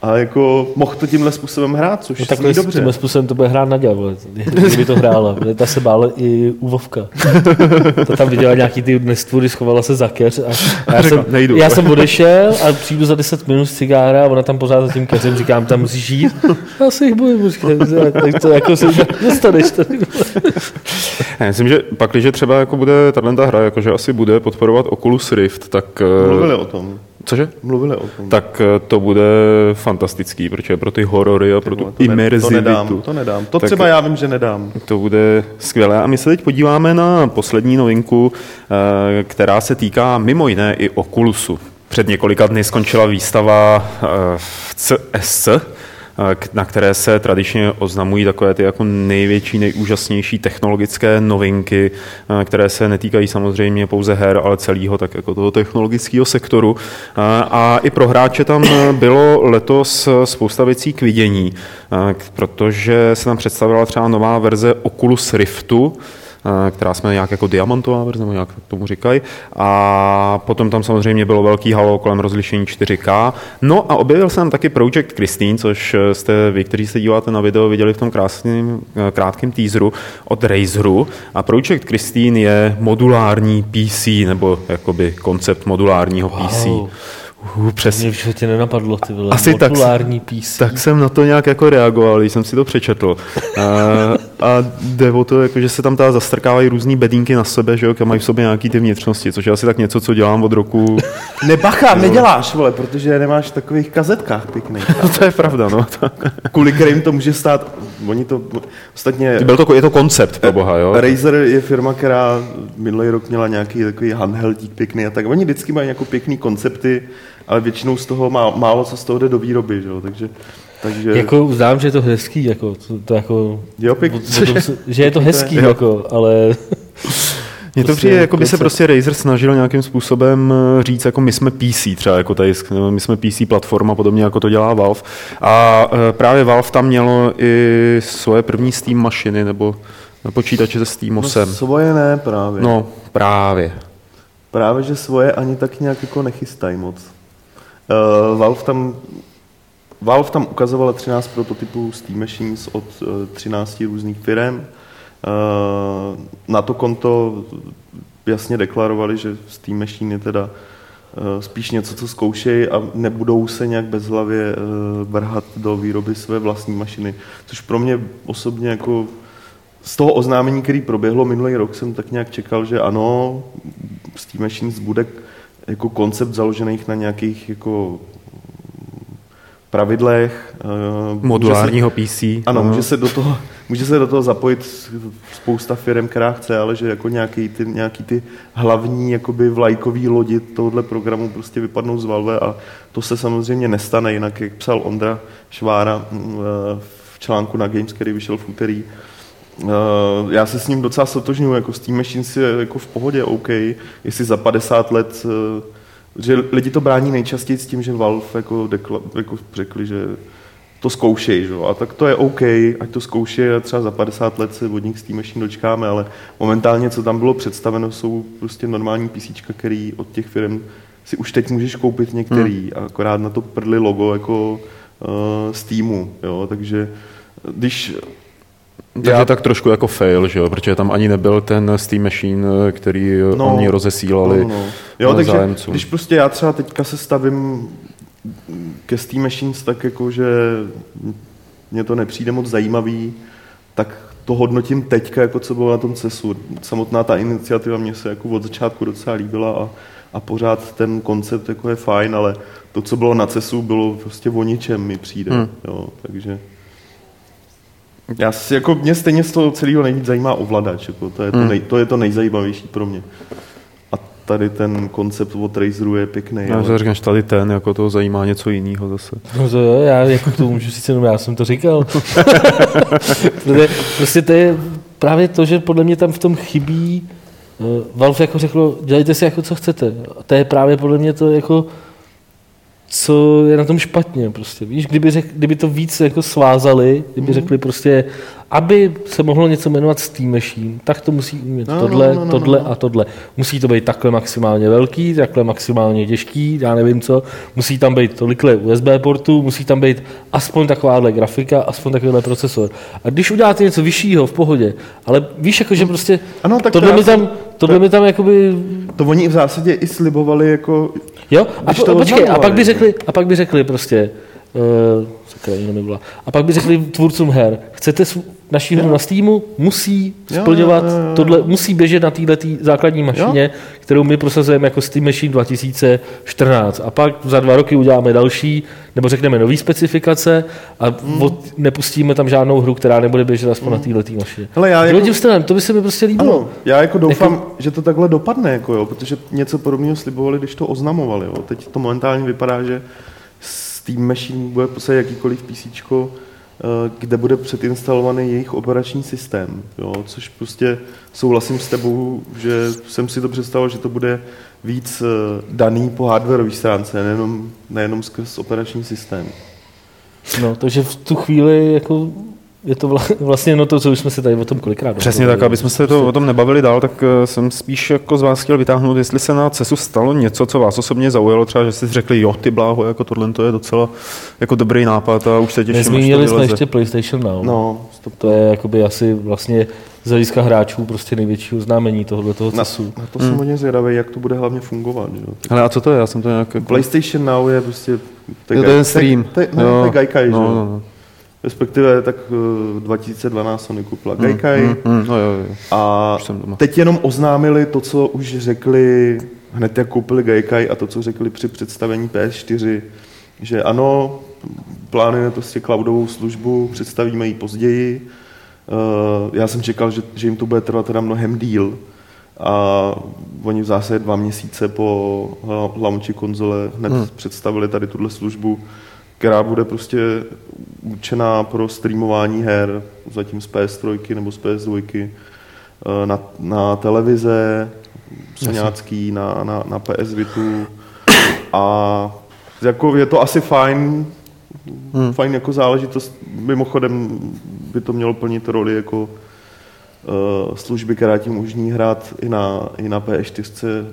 a jako mohl to tímhle způsobem hrát, což no, takhle dobře. Tímhle způsobem to bude hrát Nadia, kdyby to hrála. Ta se bála i u Vovka. to tam viděla nějaký ty nestvůry, schovala se za keř. A já, jsem, nejdu. já jsem odešel a přijdu za 10 minut z cigára a ona tam pořád za tím keřem, říkám, tam musíš jít. Já se jich bojím, tak to jako se dostaneš. Já myslím, že pak, když třeba jako bude tato hra, jakože asi bude podporovat Oculus Rift, tak... Mluvili o tom. Cože? Mluvili o tom. Tak eh, to bude fantastický, protože pro ty horory a pro tu to imerzivitu. To nedám, to nedám. To třeba já vím, že nedám. To bude skvělé. A my se teď podíváme na poslední novinku, eh, která se týká mimo jiné i Oculusu. Před několika dny skončila výstava v eh, CSC, na které se tradičně oznamují takové ty jako největší, nejúžasnější technologické novinky, které se netýkají samozřejmě pouze her, ale celého tak jako toho technologického sektoru. A i pro hráče tam bylo letos spousta věcí k vidění, protože se tam představila třeba nová verze Oculus Riftu, Eh, která jsme nějak jako diamantová verze, nebo nějak tomu říkají. A potom tam samozřejmě bylo velký halo kolem rozlišení 4K. No a objevil jsem taky Project Christine, což eh, jste vy, kteří se díváte na video, viděli v tom krásným, eh, krátkém teaseru od Razeru. A Project Christine je modulární PC, nebo jakoby koncept modulárního wow. PC. Uh, přesně. Mě v nenapadlo, ty vole, Asi modulární tak, PC. Tak jsem na to nějak jako reagoval, když jsem si to přečetl. a, a jde o to, jako, že se tam teda zastrkávají různý bedínky na sebe, že jo, mají v sobě nějaký ty vnitřnosti, což je asi tak něco, co dělám od roku. Nebacha, neděláš, vole, protože nemáš v takových kazetkách pěkných. no to je pravda, no. Kvůli kterým to může stát, oni to, ostatně... Byl to, je to koncept, pro boha, jo? Razer je firma, která minulý rok měla nějaký takový handheldík pěkný a tak. Oni vždycky mají jako pěkný koncepty, ale většinou z toho má, málo co z toho jde do výroby, že jo? takže takže... Jako znám, že je to hezký, jako, to, to jako, jo, pěk... že je to hezký, jako, ale... Mně to prostě přijde, jako by se prostě Razer snažil nějakým způsobem eh, říct, jako my jsme PC třeba, jako tady, my jsme PC platforma, podobně jako to dělá Valve. A eh, právě Valve tam mělo i svoje první Steam mašiny, nebo počítače se Steamosem. No, svoje ne právě. No, právě. Právě, že svoje ani tak nějak jako nechystají moc. Uh, Valve tam Valve tam ukazovala 13 prototypů Steam Machines od 13 uh, různých firm. Uh, na to konto jasně deklarovali, že Steam Machine je teda spíš něco, co zkoušejí a nebudou se nějak bezhlavě vrhat do výroby své vlastní mašiny. Což pro mě osobně jako z toho oznámení, který proběhlo minulý rok, jsem tak nějak čekal, že ano, Steam Machines bude jako koncept založených na nějakých jako pravidlech. Uh, Modulárního PC. Ano, může se, do toho, může se do toho zapojit spousta firm, která chce, ale že jako nějaký ty, nějaký ty hlavní jakoby vlajkový lodi tohohle programu prostě vypadnou z Valve a to se samozřejmě nestane, jinak jak psal Ondra Švára mm, v článku na Games, který vyšel v úterý, já se s ním docela sotožňuji, jako Steam Machines je jako v pohodě OK, jestli za 50 let že lidi to brání nejčastěji s tím, že Valve jako, dekla, jako řekli, že to zkoušej, že? a tak to je OK, ať to zkoušej a třeba za 50 let se od nich s tím Machine dočkáme, ale momentálně, co tam bylo představeno, jsou prostě normální PC, který od těch firm si už teď můžeš koupit některý, hmm. akorát na to prdli logo jako uh, Steamu, jo, takže když takže já... tak trošku jako fail, že jo? protože tam ani nebyl ten Steam Machine, který no, oni rozesílali no, no. Jo, takže zájemcům. když prostě já třeba teďka se stavím ke Steam Machines tak jako, že mně to nepřijde moc zajímavý, tak to hodnotím teďka, jako co bylo na tom CESu. Samotná ta iniciativa mě se jako od začátku docela líbila a, a pořád ten koncept jako je fajn, ale to, co bylo na CESu, bylo prostě o ničem mi přijde. Hmm. Jo, takže... Já si, jako mě stejně z toho celého nejvíc zajímá ovladač, jako to, je to, hmm. nej, to je to nejzajímavější pro mě. A tady ten koncept od Razeru je pěkný. Já ale... říkám, že tady ten, jako to zajímá něco jiného zase. No to jo, já jako to můžu říct jenom, já jsem to říkal. prostě to je právě to, že podle mě tam v tom chybí uh, Valve jako řeklo, dělejte si jako co chcete. A to je právě podle mě to jako co je na tom špatně. Prostě. Víš, kdyby, řek, kdyby to víc jako svázali, kdyby mm. řekli prostě, aby se mohlo něco jmenovat Steam Machine, tak to musí umět no, tohle, no, no, no, tohle no. a tohle. Musí to být takhle maximálně velký, takhle maximálně těžký, já nevím co. Musí tam být tolikle USB portů, musí tam být aspoň takováhle grafika, aspoň takovýhle procesor. A když uděláte něco vyššího, v pohodě, ale víš, jako, že prostě ano, tak tohle, to mi tam, tohle to, mi tam jakoby... To oni v zásadě i slibovali jako Jo? A, po, počkej, a pak by řekli, a pak by řekli prostě, uh, sakra, mi byla. A pak by řekli tvůrcům her, chcete naší hru na Steamu, musí splňovat tohle, musí běžet na této základní mašině, jo. kterou my prosazujeme jako Steam Machine 2014. A pak za dva roky uděláme další, nebo řekneme nový specifikace a hmm. od, nepustíme tam žádnou hru, která nebude běžet aspoň hmm. na této mašině. Hele, já jako... Stylem, to by se mi prostě líbilo. Ano, já jako doufám, jako... že to takhle dopadne, jako jo, protože něco podobného slibovali, když to oznamovali. Jo. Teď to momentálně vypadá, že Steam Machine bude prostě jakýkoliv PC, Eh, kde bude předinstalovaný jejich operační systém, jo, což prostě souhlasím s tebou, že jsem si to představil, že to bude víc eh, daný po hardwareové stránce, nejenom, nejenom skrz operační systém. No, takže v tu chvíli jako je to vlastně no to, co už jsme se tady o tom kolikrát Přesně tak, aby jsme se to o tom nebavili dál, tak eh, jsem spíš jako z vás chtěl vytáhnout, jestli se na CESu stalo něco, co vás osobně zaujalo, třeba, že jste řekli, jo, ty bláho, jako tohle to je docela jako dobrý nápad a už se těším, Nezmínili jsme ještě PlayStation Now. No, stop. to je jakoby asi vlastně z hlediska hráčů prostě největší oznámení tohoto toho CESu. Na, na to jsem hmm. hodně zvědavý, jak to bude hlavně fungovat. Že? Ale a co to je? Já jsem to nějak... Jako... PlayStation Now je prostě... To je stream. To je, ne, to je Gaikai, no, no, no respektive tak 2012 eh, Sony koupila hmm, Gaikai. Mm, mm, mm, no jo, jo. A teď jenom oznámili to, co už řekli hned jak koupili Gaikai a to, co řekli při představení PS4, že ano, plánujeme prostě cloudovou službu, představíme ji později. Uh, já jsem čekal, že, že jim to bude trvat teda mnohem díl a oni v zásadě dva měsíce po launchi konzole hned hmm. představili tady tuhle službu která bude prostě určená pro streamování her, zatím z PS3 nebo z PS2, eh, na, na televize, seňácký, na, na, na PS Vitu a jako je to asi fajn, hmm. fajn jako záležitost. Mimochodem by to mělo plnit roli jako služby, která tím umožní hrát i na, i na PS4,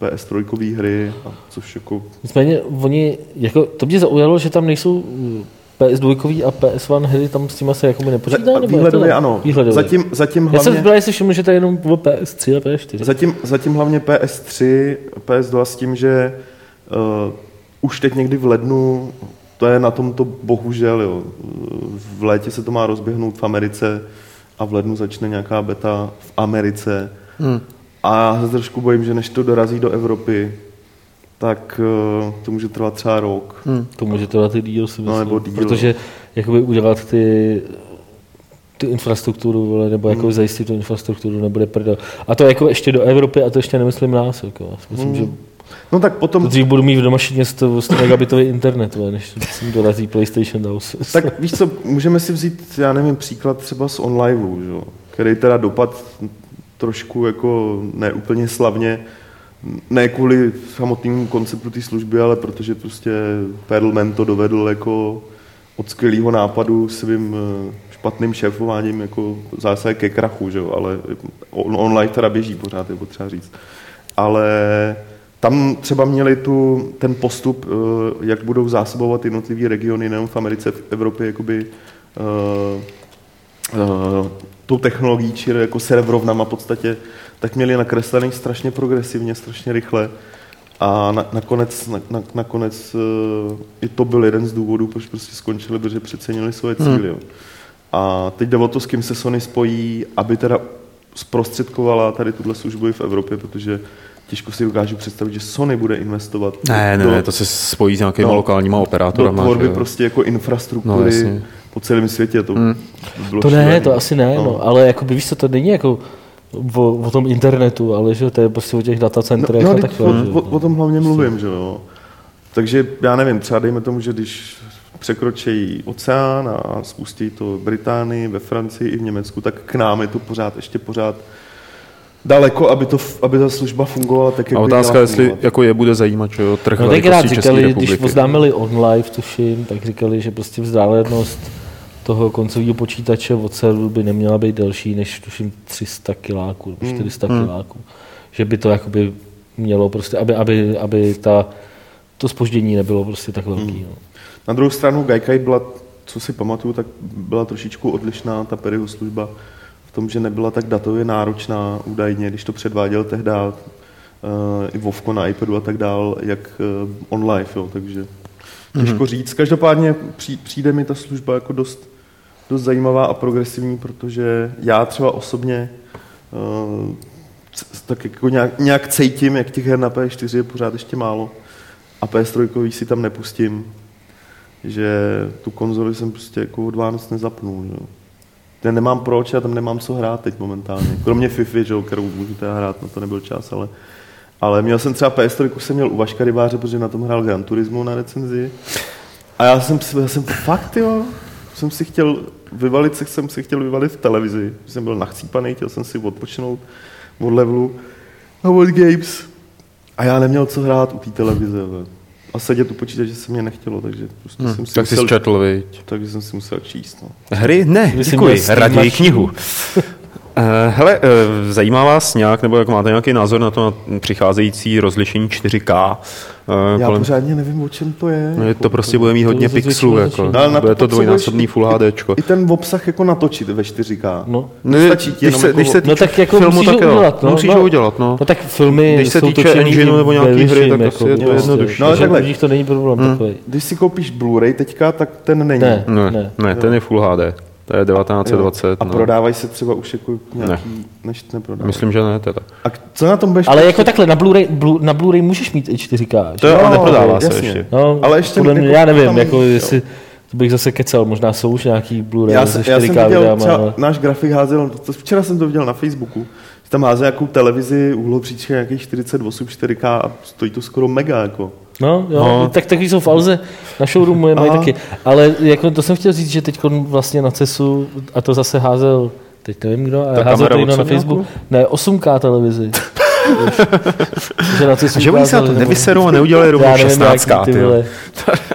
PS3 hry, a což jako... Nicméně oni, jako, to mě zaujalo, že tam nejsou PS2 a PS1 hry tam s tím se jako nepočítá? Nebo výhledově ano. Výhledově. Zatím, zatím hlavně... Já jsem zbral, jestli všiml, že to je jenom o PS3 a PS4. Zatím, zatím hlavně PS3, PS2 s tím, že uh, už teď někdy v lednu, to je na tomto bohužel, jo, v létě se to má rozběhnout v Americe, a v lednu začne nějaká beta v Americe. Hmm. A já se trošku bojím, že než to dorazí do Evropy, tak uh, to může trvat třeba rok. Hmm. To může trvat i díl, si No, myslím. nebo díl, Protože jakoby udělat ty tu infrastrukturu, vole, nebo jako Hmm. zajistit tu infrastrukturu, nebude prdel. A to jako ještě do Evropy, a to ještě nemyslím nás. Jako. Já si myslím, Hmm. že No tak potom, dřív budu mít v domašině 100, 100 megabitový internet, než si dorazí PlayStation house. tak víš co, můžeme si vzít, já nevím, příklad třeba z OnLiveu, že? který teda dopad trošku jako neúplně slavně, ne kvůli samotnému konceptu té služby, ale protože prostě Perlman to dovedl jako od skvělého nápadu svým eh, špatným šéfováním jako zase ke krachu, že jo? ale on, online teda běží pořád, je potřeba říct. Ale tam třeba měli tu, ten postup, eh, jak budou zásobovat jednotlivé regiony, nejen v Americe, v Evropě, jakoby uh, uh, tou technologií, čili jako serverovnama v podstatě, tak měli nakreslený strašně progresivně, strašně rychle. A na, nakonec, na, na, nakonec uh, i to byl jeden z důvodů, proč prostě skončili, protože přecenili svoje cíly. Hmm. A teď jde o to, s kým se Sony spojí, aby teda zprostředkovala tady tuhle službu i v Evropě, protože těžko si dokážu představit, že Sony bude investovat Ne, ne, do, ne, to se spojí s nějakýma No. lokálníma do operátorama. tvorby že prostě jako No, infrastruktury jasně. po celém světě. To, Hmm. by bylo To ne, šílený. to asi ne, no. no ale jako víš co, to není jako o, o tom internetu, ale že to je prostě o těch datacentrech no, a no, takhle. o, že o, o, tom hlavně mluvím, že jo. Takže já nevím, třeba dejme tomu, že když překročí oceán a spustí to v Británii, ve Francii i v Německu, tak k nám je to pořád, ještě pořád daleko, aby, to, aby ta služba fungovala tak, jak A otázka, jestli jako je bude zajímat, že jo, trh No tenkrát České říkali, republiky. když oznámili OnLive, tuším, tak říkali, že prostě vzdálenost toho koncového počítače od serveru by neměla být delší než tuším 300 kiláků, nebo Hmm. 400 kiláků. Že by to jakoby mělo prostě, aby, aby, aby ta, to spoždění nebylo prostě tak velký. Hmm. No. Na druhou stranu Gaikai byla, co si pamatuju, tak byla trošičku odlišná ta Perryho služba tom, že nebyla tak datově náročná údajně, když to předváděl tehdy uh, i Vovko na iPadu a tak dál, jak uh, on live, jo, takže těžko říct. Každopádně při, přijde mi ta služba jako dost, dost zajímavá a progresivní, protože já třeba osobně uh, tak jako nějak, nějak cítím, jak těch her na P4 je pořád ještě málo a PS3 si tam nepustím, že tu konzoli jsem prostě jako od Vánoc nezapnul. Jo. Já nemám proč, já tam nemám co hrát teď momentálně. Kromě FIFA, že, kterou můžu teda hrát, na to nebyl čas, ale, ale měl jsem třeba PS3, jsem měl u Vaška Rybáře, protože na tom hrál Gran Turismo na recenzi. A já jsem, já jsem fakt, jo, jsem si chtěl vyvalit, se jsem si chtěl vyvalit v televizi. Jsem byl nachcípaný, chtěl jsem si odpočinout od levelu a od games. A já neměl co hrát u té televize. ve. A sedět u počítače se mě nechtělo, takže prostě Hm, jsem si tak jsi musel, zčetl, viď? takže jsem si musel číst. No. Hry? Ne, jsi děkuji, raději knihu. Eh, Hele, eh, zajímá vás nějak, nebo jak máte nějaký názor na to na přicházející rozlišení 4K? eh, Já kolem- pořádně nevím, o čem to je. No, je jako, to prostě bude mít hodně to je pixelů, jako. No, ale to bude to dvojnásobný i- Full HDčko. I ten obsah jako natočit ve 4K. No. Ne, stačí ti když jenom se, jako- když se No tak jako filmu, musíš tak udělat, no. Musíš no. ho udělat, no. No tak filmy Když se jsou týče točený engineu nebo nějaký hry, tak jako, asi je to jednodušší. No, takhle. to není problém Hmm. takový. Když si koupíš Blu-ray teďka, tak ten není. Ne. Ne, Ne. ne, ten je Full HD. To je 1920. A no. prodávají se třeba už jako nějaký, než neprodávají. Myslím, že ne teda. A co na tom budeš Ale jako takhle, na Blu-ray, Blu, na Blu-ray můžeš mít i 4K. že? To ale Jo, neprodává se jasně. ještě. No, Ale ještě podle jako já nevím, tam- jako jo. jestli, to bych zase kecal, možná jsou už nějaký Blu-ray já, se se, já jsem 4K viděl, videama, třeba ale... náš grafik házel, to, včera jsem to viděl na Facebooku, tam házel nějakou televizi, úhlopříčka nějakých 48 4K a stojí to skoro mega, jako. No, jo, No. tak takový jsou v Alze, na showroomu je mají taky. Ale jako to jsem chtěl říct, že teď vlastně na CESu, a to zase házel, teď nevím kdo, ale Ta házel to na Sony Facebook, ne, 8K televizi. Že na že oni se na to nevyserou a neudělali Já rovnou nevím, 16 jaký ty vole,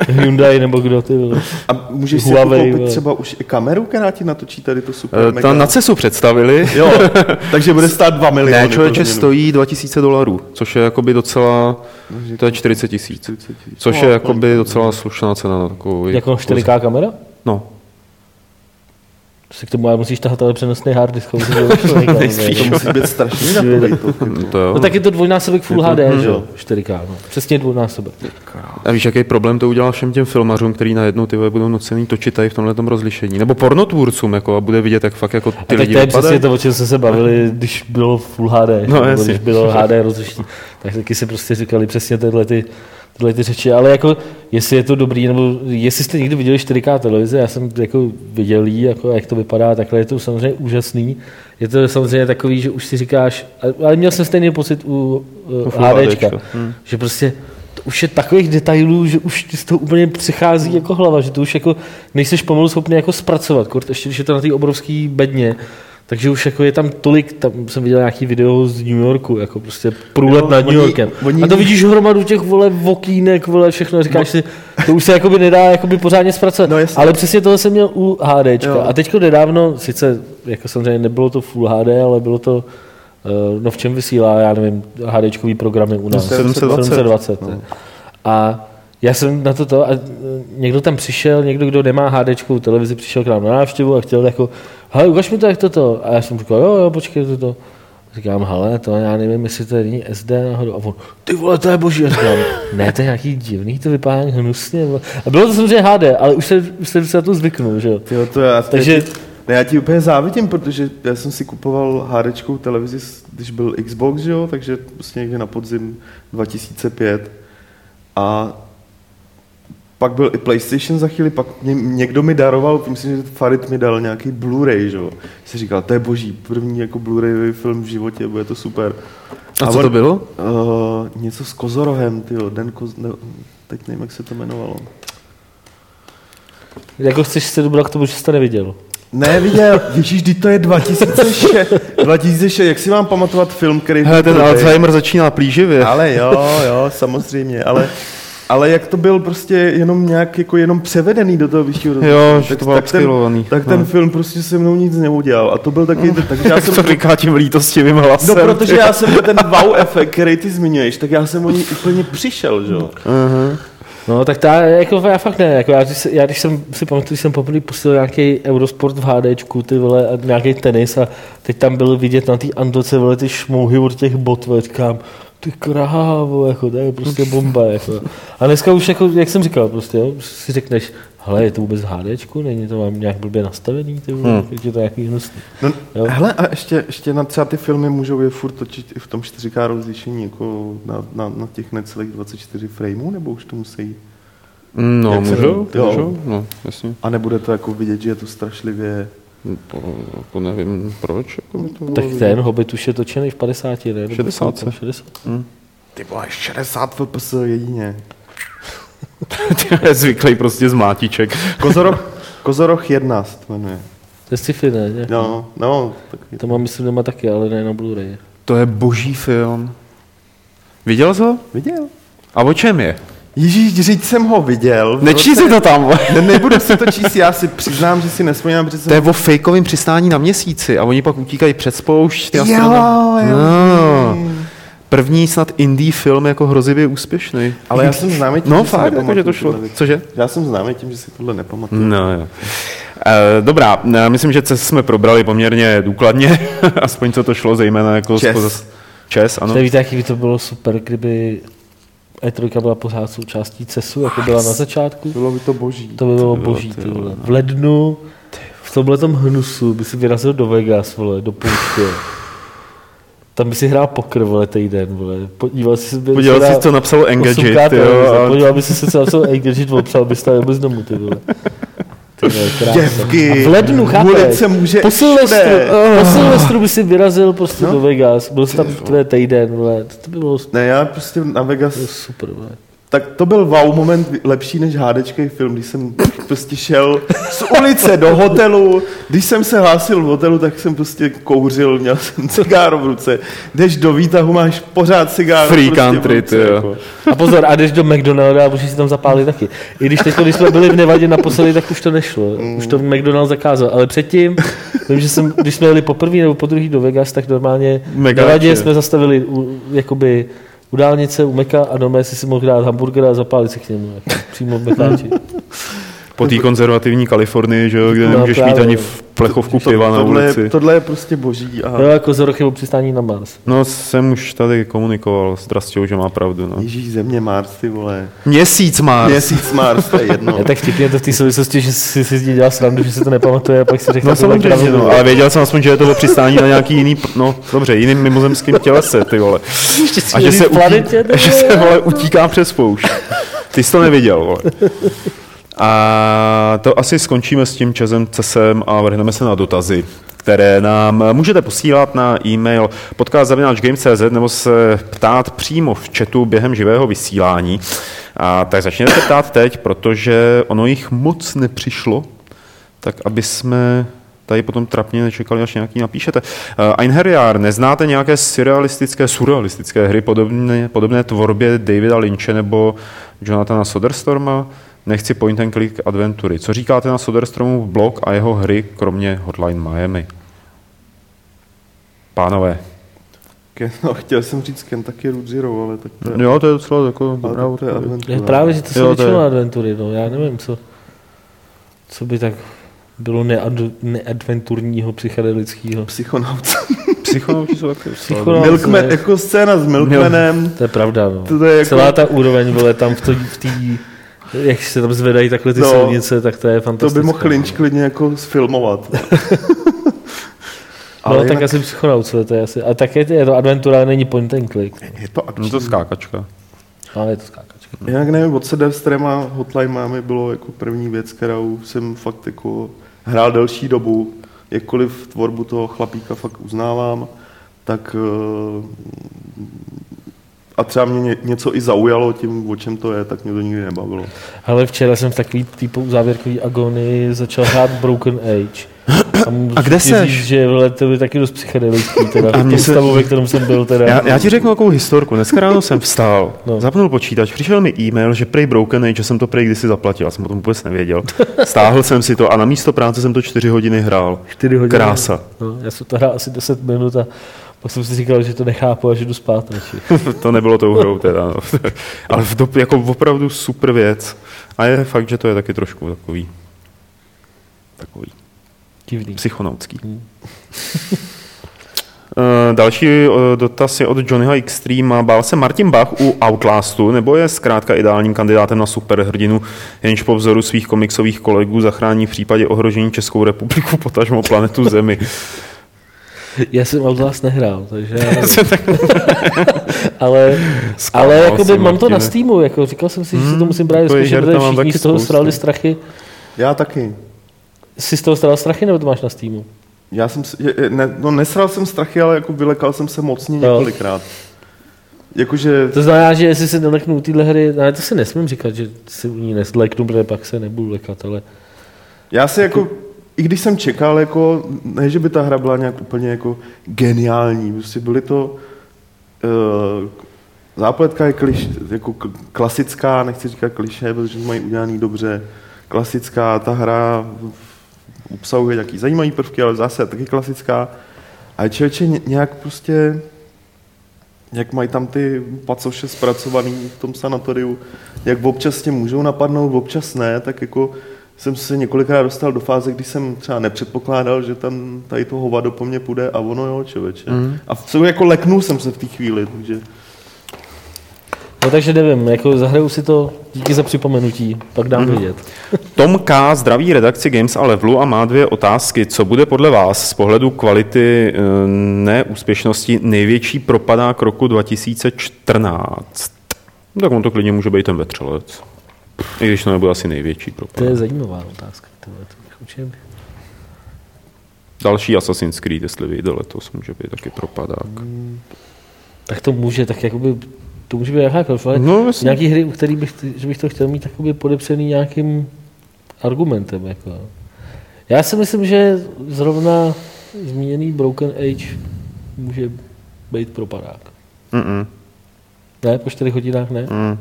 Hyundai nebo kdo ty vole. A můžeš si Huawei, jako koupit vole. třeba už i kameru, která ti natočí tady to super Eh, mega. Tam na CESu představili. Jo, takže bude stát 2 miliony. Ne, člověče, stojí 2000 dolarů, což je jakoby docela, to je 40 tisíc. 40 tisíc. Což No, je jakoby docela slušná cena na takovou. Jako 4K kamera? No. Se k tomu ale musíš tahat ale přenosný hard disk. to musí být strašně takový to. jako- To jo. No tak je to dvojnásobek Full HD, Mhm. že jo? 4K, no. Přesně dvojnásobek. A víš, jaký problém to udělal všem těm filmařům, který najednou ty budou nucený točit tady v tomhle rozlišení? Nebo pornotvůrcům, jako, a bude vidět, jak fakt jako ty A tak lidi to je vypadají? přesně to, o čem jsme se bavili, když bylo Full HD, No, nebo když bylo HD rozlišení. Tak taky si prostě říkali přesně tyhle ty, tyhle ty řeči, ale jako, jestli je to dobrý, nebo jestli jste někdy viděli 4K televize, já jsem jako viděl jí, jako jak to vypadá, takhle je to samozřejmě úžasný. Je to samozřejmě takový, že už si říkáš, ale měl jsem stejný pocit u uh, Full HDčka, HDčka, hm. že prostě to už je takových detailů, že už ti z toho úplně přichází jako hlava, že to už jako nejseš pomalu schopný jako zpracovat, kort, ještě když je to na té obrovské bedně, takže už jako je tam tolik, tam jsem viděl nějaký video z New Yorku, jako prostě průlet Jo, nad New oni- Yorkem. oni- A to vidíš hromadu těch vole okýnek, vole všechno, říkáš si, to už se jakoby nedá jakoby pořádně zpracovat. No, ale přesně tohle jsem měl u HDčka. Jo. A teďko nedávno, sice jako samozřejmě nebylo to Full HD, ale bylo to Uh, no v čem vysílá, já nevím, HDčkový programy u nás. 720. 720 no. A já jsem na to to, a e, někdo tam přišel, někdo, kdo nemá HDčkovou televizi, přišel k nám na návštěvu a chtěl jako, hele, ukaž mi to, jak toto. A já jsem říkal, jo, jo, počkej, toto. Říkám, hele, to já nevím, jestli to není SD náhodou. A on, ty vole, to je boží. A říkám, ne, to je nějaký divný, to vypadá hnusně. A bylo to samozřejmě HD, ale už se, už se na to zvyknul, že jo. Tyjo, to já, Takže- ne, já ti úplně závidím, protože já jsem si kupoval HDčkou televizi, když byl Xbox, že jo, takže prostě někde na podzim 2005 a pak byl i PlayStation za chvíli, pak mě, někdo mi daroval, myslím, že Farid mi dal nějaký Blu-ray, že jo. Si říkal, to je boží, první jako Blu-rayový film v životě, bude to super. A co on- to bylo? Uh, něco s Kozorohem, tyjo, Den Koz... Ne, teď nevím, jak se to jmenovalo. Jako chceš se dobrat k tomu, že jsi to neviděl. Ne, viděl. Ježíš, teď to je 2006. 2006, jak si mám pamatovat film, který... Hele, ten? Alzheimer začíná plíživě. Ale jo, jo, samozřejmě, ale... Ale jak to byl prostě jenom nějak jako jenom převedený do toho vyššího rozlišení, Jo, že to bylo ten, upscalovaný. tak ten No. film prostě se mnou nic neudělal. A to byl taky, takže já Jak jsem... to říká tím lítostivým hlasem. No, protože já jsem ten wow efekt, který ty zmiňuješ, tak já jsem o ní úplně přišel, že jo. No, tak ta, jako já fakt ne, jako já, když, já, když jsem si pamatuju, když jsem poprvé pustil nějaký Eurosport v HDčku, ty vole, a nějaký tenis a teď tam bylo vidět na té Andoce, vole, ty šmouhy od těch bot, vole, říkám, ty krávo, jako, to je prostě bomba, jako. A dneska už, jako, jak jsem říkal, prostě, jo, si řekneš, hele, je to vůbec v HDčku, není to mám nějak blbě nastavený, ty vole, hmm. je to nějaký hnusný. No, Jo. hele, a ještě, ještě na třeba ty filmy můžou je furt točit i v tom 4K rozlišení, jako na, na, na těch necelých 24 frameů, nebo už to musí? No, Jak se- můžou, jo. můžou, no, jasně. A nebude to jako vidět, že je to strašlivě... To, jako nevím proč. Jako by to bylo Tak vidět. ten Hobbit už je točený v 50, ne? Nebo 60. kolik tam, 60. Ty vole, 60 FPS jedině. Ty je zvyklý prostě z mátiček. Kozoroch, Kozoroch 1 se to jmenuje. To je sci-fi, ne? Nějaký. No, no, taky. To mám, myslím, doma taky, ale ne na Blu-ray. To je boží film. Viděl jsi ho? Viděl. A o čem je? Ježíš, říct jsem ho viděl. Nečí roce- si to tam. Ne, nebudu si to číst, já si přiznám, že si nespomínám, protože jsem... To je o fejkovém přistání na měsíci a oni pak utíkají před spoušť. ty Jo, jo. No. První snad indie film jako hrozivě úspěšný. Ale já jsem známý tím, No že si fakt, jako, že to šlo. Cože? Já jsem známý tím, že si tohle nepamatuju. No jo. E, dobrá, e, myslím, že CES jsme probrali poměrně důkladně, aspoň co to šlo, zejména jako Čes. spoza- Čes, ano. To víte, jaký by to bylo super, kdyby E3 byla pořád součástí CESu, jako byla na začátku. Bylo by to boží. To by bylo boží, ty vole. V lednu, v tomhle hnusu by si vyrazil do Vegas, vole, do pouště. Tam by si hrál pokr, vole, týden, vole. Podíval si se... Podíval jsi, co napsal Engadget, jo, a- Podíval by si se, co napsal Engadget, opsal bys tam bez domu, ty vole. Děvky, v lednu, chápeš? se může Po Silvestru, všude. po Silvestru by si vyrazil prostě do Vegas, byl jsi tam tvé týden, vole. To by bylo Ne, já prostě na Vegas, super, vole. Tak to byl wow moment lepší než hádečký film, když jsem prostě šel z ulice do hotelu, když jsem se hlásil v hotelu, tak jsem prostě kouřil, měl jsem cigáro v ruce, jdeš do výtahu, máš pořád cigáro Free prostě v country, ruce, jo. jako. A pozor, a jdeš do McDonalda a můžeš si tam zapálit taky. I když teď, když jsme byli v Nevadě naposledy, tak už to nešlo. Už to McDonald zakázal. Ale předtím, vím, že jsem, když jsme jeli poprvé nebo po druhý do Vegas, tak normálně v. Nevadě jsme zastavili u, jakoby u dálnice, u Meka a doma si si mohl dát hamburger a zapálit si k němu. Jako, přímo v Mekáči. Po té konzervativní Kalifornii, že jo, kde No, nemůžeš mít právě. ani v plechovku to, piva na tohle, ulici. je, tohle je prostě boží. A Jo, jako z o přistání na Mars. No, jsem už tady komunikoval s Drastějou, že má pravdu. No. Ježíš, země Mars, ty vole. Měsíc má. Měsíc Mars, to je jedno. Je tak vtipně to v té souvislosti, že si si dělal srandu, že si to nepamatuje a pak si řekl, No samozřejmě, no, ale věděl jsem aspoň, že je to o přistání na nějaký jiný, no dobře, jiným mimozemským tělese, ty vole. A že se, utí, že se vole, utíká přes poušť. Ty jsi to neviděl, vole. A to asi skončíme s tím časem cesem a vrhneme se na dotazy které nám můžete posílat na e-mail podcast.games.cz nebo se ptát přímo v chatu během živého vysílání. A tak začněte se ptát teď, protože ono jich moc nepřišlo, tak aby jsme tady potom trapně nečekali, až nějaký napíšete. Einherjar, neznáte nějaké surrealistické, surrealistické hry podobné, podobné tvorbě Davida Lynche nebo Jonathana Soderstorma? Nechci point and click adventury. Co říkáte na Soderstromův blog a jeho hry, kromě Hotline Miami? Pánové. No, chtěl jsem říct Kentucky Root Zero, ale tak to je, Jo, to je docela jako dobrá to je adventura. Je právě, že to jsou Jo, to je- většinou adventury, no, já nevím, co, co by tak bylo nead, neadventurního psychedelického. Psychonaut. Psychonauti jsou taky Psychonaut. Milkman, jako scéna s Milkmanem. To je pravda, no. To je jako- Celá ta úroveň, vole, tam v té, v tý, jak se tam zvedají takhle ty No, silnice, tak to je To fantastické. by mohl Lynch klidně jako sfilmovat. No, Ale tak jinak- asi psychonaut, co to je asi. A také je to adventura, ale není point and click. Je to akční. No to skákačka. Ale je to skákačka. Jinak nevím, od Sedevstrem a Hotline máme bylo jako první věc, kterou jsem fakt jako hrál delší dobu. Jakkoliv tvorbu toho chlapíka fakt uznávám, tak eh, a třeba mě ně- něco i zaujalo tím, o čem to je, tak mě to nikdy nebavilo. Ale včera jsem v takový typu závěrkový agonii začal hrát Broken Age. A, můžu A kde? Říct, že vole, to je taky dost psychedelický, teda. A tom se- stavu, ve kterém jsem byl, teda. Já, já ti řeknu takovou historku. Dneska ráno jsem vstal, No. zapnul počítač, přišel mi e-mail, že prej Broken Age, že jsem to prej kdysi zaplatil. Já jsem o tom vůbec nevěděl. Stáhl jsem si to a na místo práce jsem to čtyři hodiny hrál. 4 hodiny. Krása. No, já jsem to hrál asi 10 minut a pak jsem si říkal, že to nechápu a že jdu spát radši. to nebylo tou hrou teda. No. Ale v do, jako opravdu super věc. A je fakt, že to je taky trošku takový takový Divný. psychonautský. Eh, Další eh, dotaz je od Johnnyho Extreme. Bál se Martin Bach u Outlastu, nebo je zkrátka ideálním kandidátem na superhrdinu, jenž po vzoru svých komiksových kolegů zachrání v případě ohrožení Českou republiku, potažmo planetu Zemi? Já jsem Outlast nehrál, takže... ale ale jakoby mám to na. Steamu, jako říkal jsem si, že si to musím brát her protože tam mám všichni z toho strali strachy. Já taky. Jsi z toho stral strachy, nebo to máš na Steamu? Já jsem, ne, no nesral jsem strachy, ale jako vylekal jsem se mocně Jo. několikrát. Jakože, To znamená, že jestli se neleknu u téhle hry, ale to si nesmím říkat, že si u ní nesleknu, protože pak se nebudu lekat, ale já si jako, i když jsem čekal, jako, ne, že by ta hra byla nějak úplně jako geniální, prostě byly to, uh, zápletka je kliš, jako klasická, nechci říkat kliše, protože to mají udělaný dobře, klasická, ta hra obsahuje nějaký zajímavý prvky, ale zase taky klasická. A člověče ně- nějak prostě, jak mají tam ty pacoše zpracovaný v tom sanatoriu, jak občas tě můžou napadnout, občas ne, tak jako jsem se několikrát dostal do fáze, kdy jsem třeba nepředpokládal, že tam tady to hovado po mně půjde a ono jo, člověče. Mm. A v, jako leknul jsem se v té chvíli, takže No takže nevím, jako zahraju si to, díky za připomenutí, pak dám Mhm. vědět. Tom K. zdraví redakci Games a Levelu a má dvě otázky. Co bude podle vás z pohledu kvality eh, neúspěšnosti největší propadák roku 2014? No, tak on to klidně může být ten vetřelec. I když to nebude asi největší To propadák. je zajímavá otázka. Tohle, to bych učil. Další Assassin's Creed, jestli vyjde letos, může být taky propadák. Tak to může, tak jakoby, to může být jakákoliv, ale No, nějaký hry, u kterých bych, že bych to chtěl mít jakoby podepřený nějakým argumentem. Jako. Já si myslím, že zrovna zmíněný Broken Age může být propadák. Mm-mm. Ne, po čtyřech hodinách ne. Mm.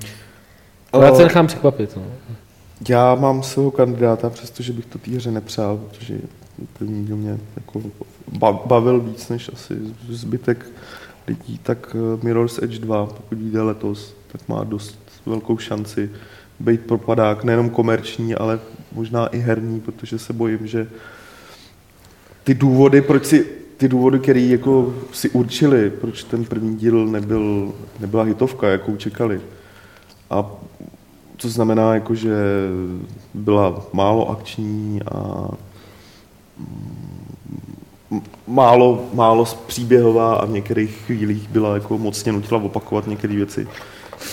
Ale já se nechám překvapit. No. já mám svého kandidáta, přestože bych to té hře nepřál, protože ten díl mě jako ba- bavil víc než asi zbytek lidí, tak eh, Mirror's Edge 2, pokud vyjde letos, tak má dost velkou šanci být propadák, nejenom komerční, ale možná i herní, protože se bojím, že ty důvody, proč si ty důvody, které jako si určili, proč ten první díl nebyl, nebyla hitovka, jakou čekali. A to znamená, jako, že byla málo akční a málo, málo příběhová a v některých chvílích byla jako mocně nutila opakovat některé věci.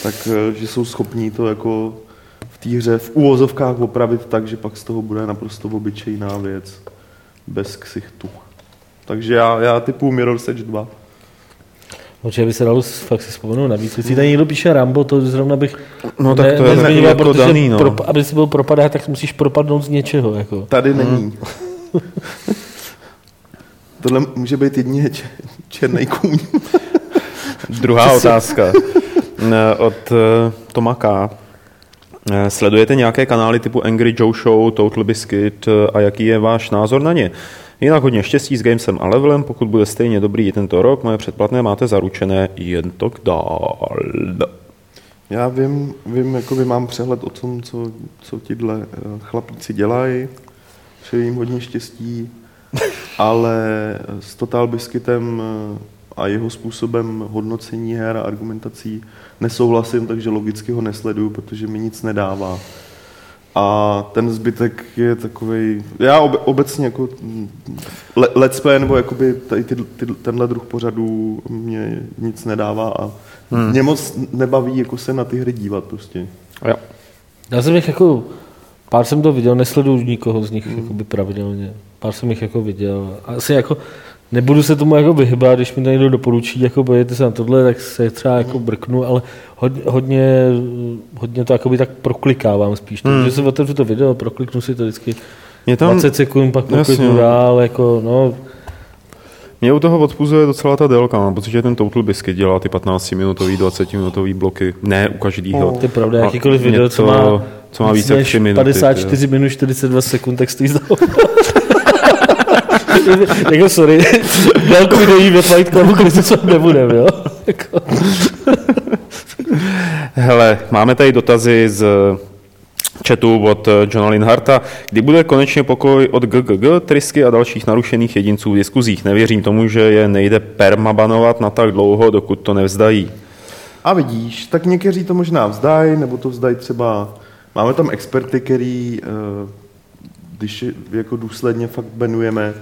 Tak, eh, jsou schopní to jako v té hře v úvozovkách opravit tak, že pak z toho bude naprosto obyčejná věc bez ksichtu. Takže já, já typu Mirror's Edge 2. Určitě by se dalo fakt si vzpomenout na víc věcí. Tady někdo píše Rambo, to zrovna bych No tak to je nezmiňoval, jako protože daný, no. pro, aby si byl propadák, tak musíš propadnout z něčeho. Jako. Tady není. Tohle může být jedině černý kůň. Druhá otázka od eh, Toma K. Eh, Sledujete nějaké kanály typu Angry Joe Show, Total Biscuit eh, a jaký je váš názor na ně? Jinak hodně štěstí s Gamesem a levelem, pokud bude stejně dobrý i tento rok, moje předplatné máte zaručené jen to dál. Já vím, vím jakoby mám přehled o tom, co, co tihle eh, chlapíci dělají. Přeji jim hodně štěstí, ale s Total Biscuitem eh, a jeho způsobem hodnocení her a argumentací nesouhlasím, takže logicky ho nesleduju, protože mi nic nedává. A ten zbytek je takový. Já obe, obecně jako le, let's play nebo jakoby tady ty, ty, tenhle druh pořadů mě nic nedává a hmm. mě moc nebaví jako se na ty hry dívat prostě. Jo. Já jsem jich jako, pár jsem to viděl, nesleduju nikoho z nich mm. pravidelně. Pár jsem jich jako viděl. A Asi jako, nebudu se tomu jako vyhybat, když mi to někdo doporučí, jako pojďte se na tohle, tak se třeba jako brknu, ale hodně, hodně, hodně to jakoby tak proklikávám spíš. Mm. Takže se otevřu to video, prokliknu si to vždycky Mě tam, 20 sekund, pak prokliknu no. dál, jako no, mě u toho odpuzuje docela ta délka, mám pocit, že ten Total Biscuit dělá ty 15-minutový, 20-minutový bloky, ne u každého. to je pravda, jakýkoliv video, co má, co má víc více než 3 minuty. 54 minut 42 sekund, tak stojí za jako sorry, délku videí ve Fight Clubu kritizovat nebudem, jo? Jako, Hele, máme tady dotazy z chatu od Johna Linharta. Kdy bude konečně pokoj od GGG, Trysky a dalších narušených jedinců v diskuzích? Nevěřím tomu, že je nejde permabanovat na tak dlouho, dokud to nevzdají. A vidíš, tak někteří to možná vzdají, nebo to vzdají třeba, máme tam experty, který, eh, když jako důsledně fakt benujeme,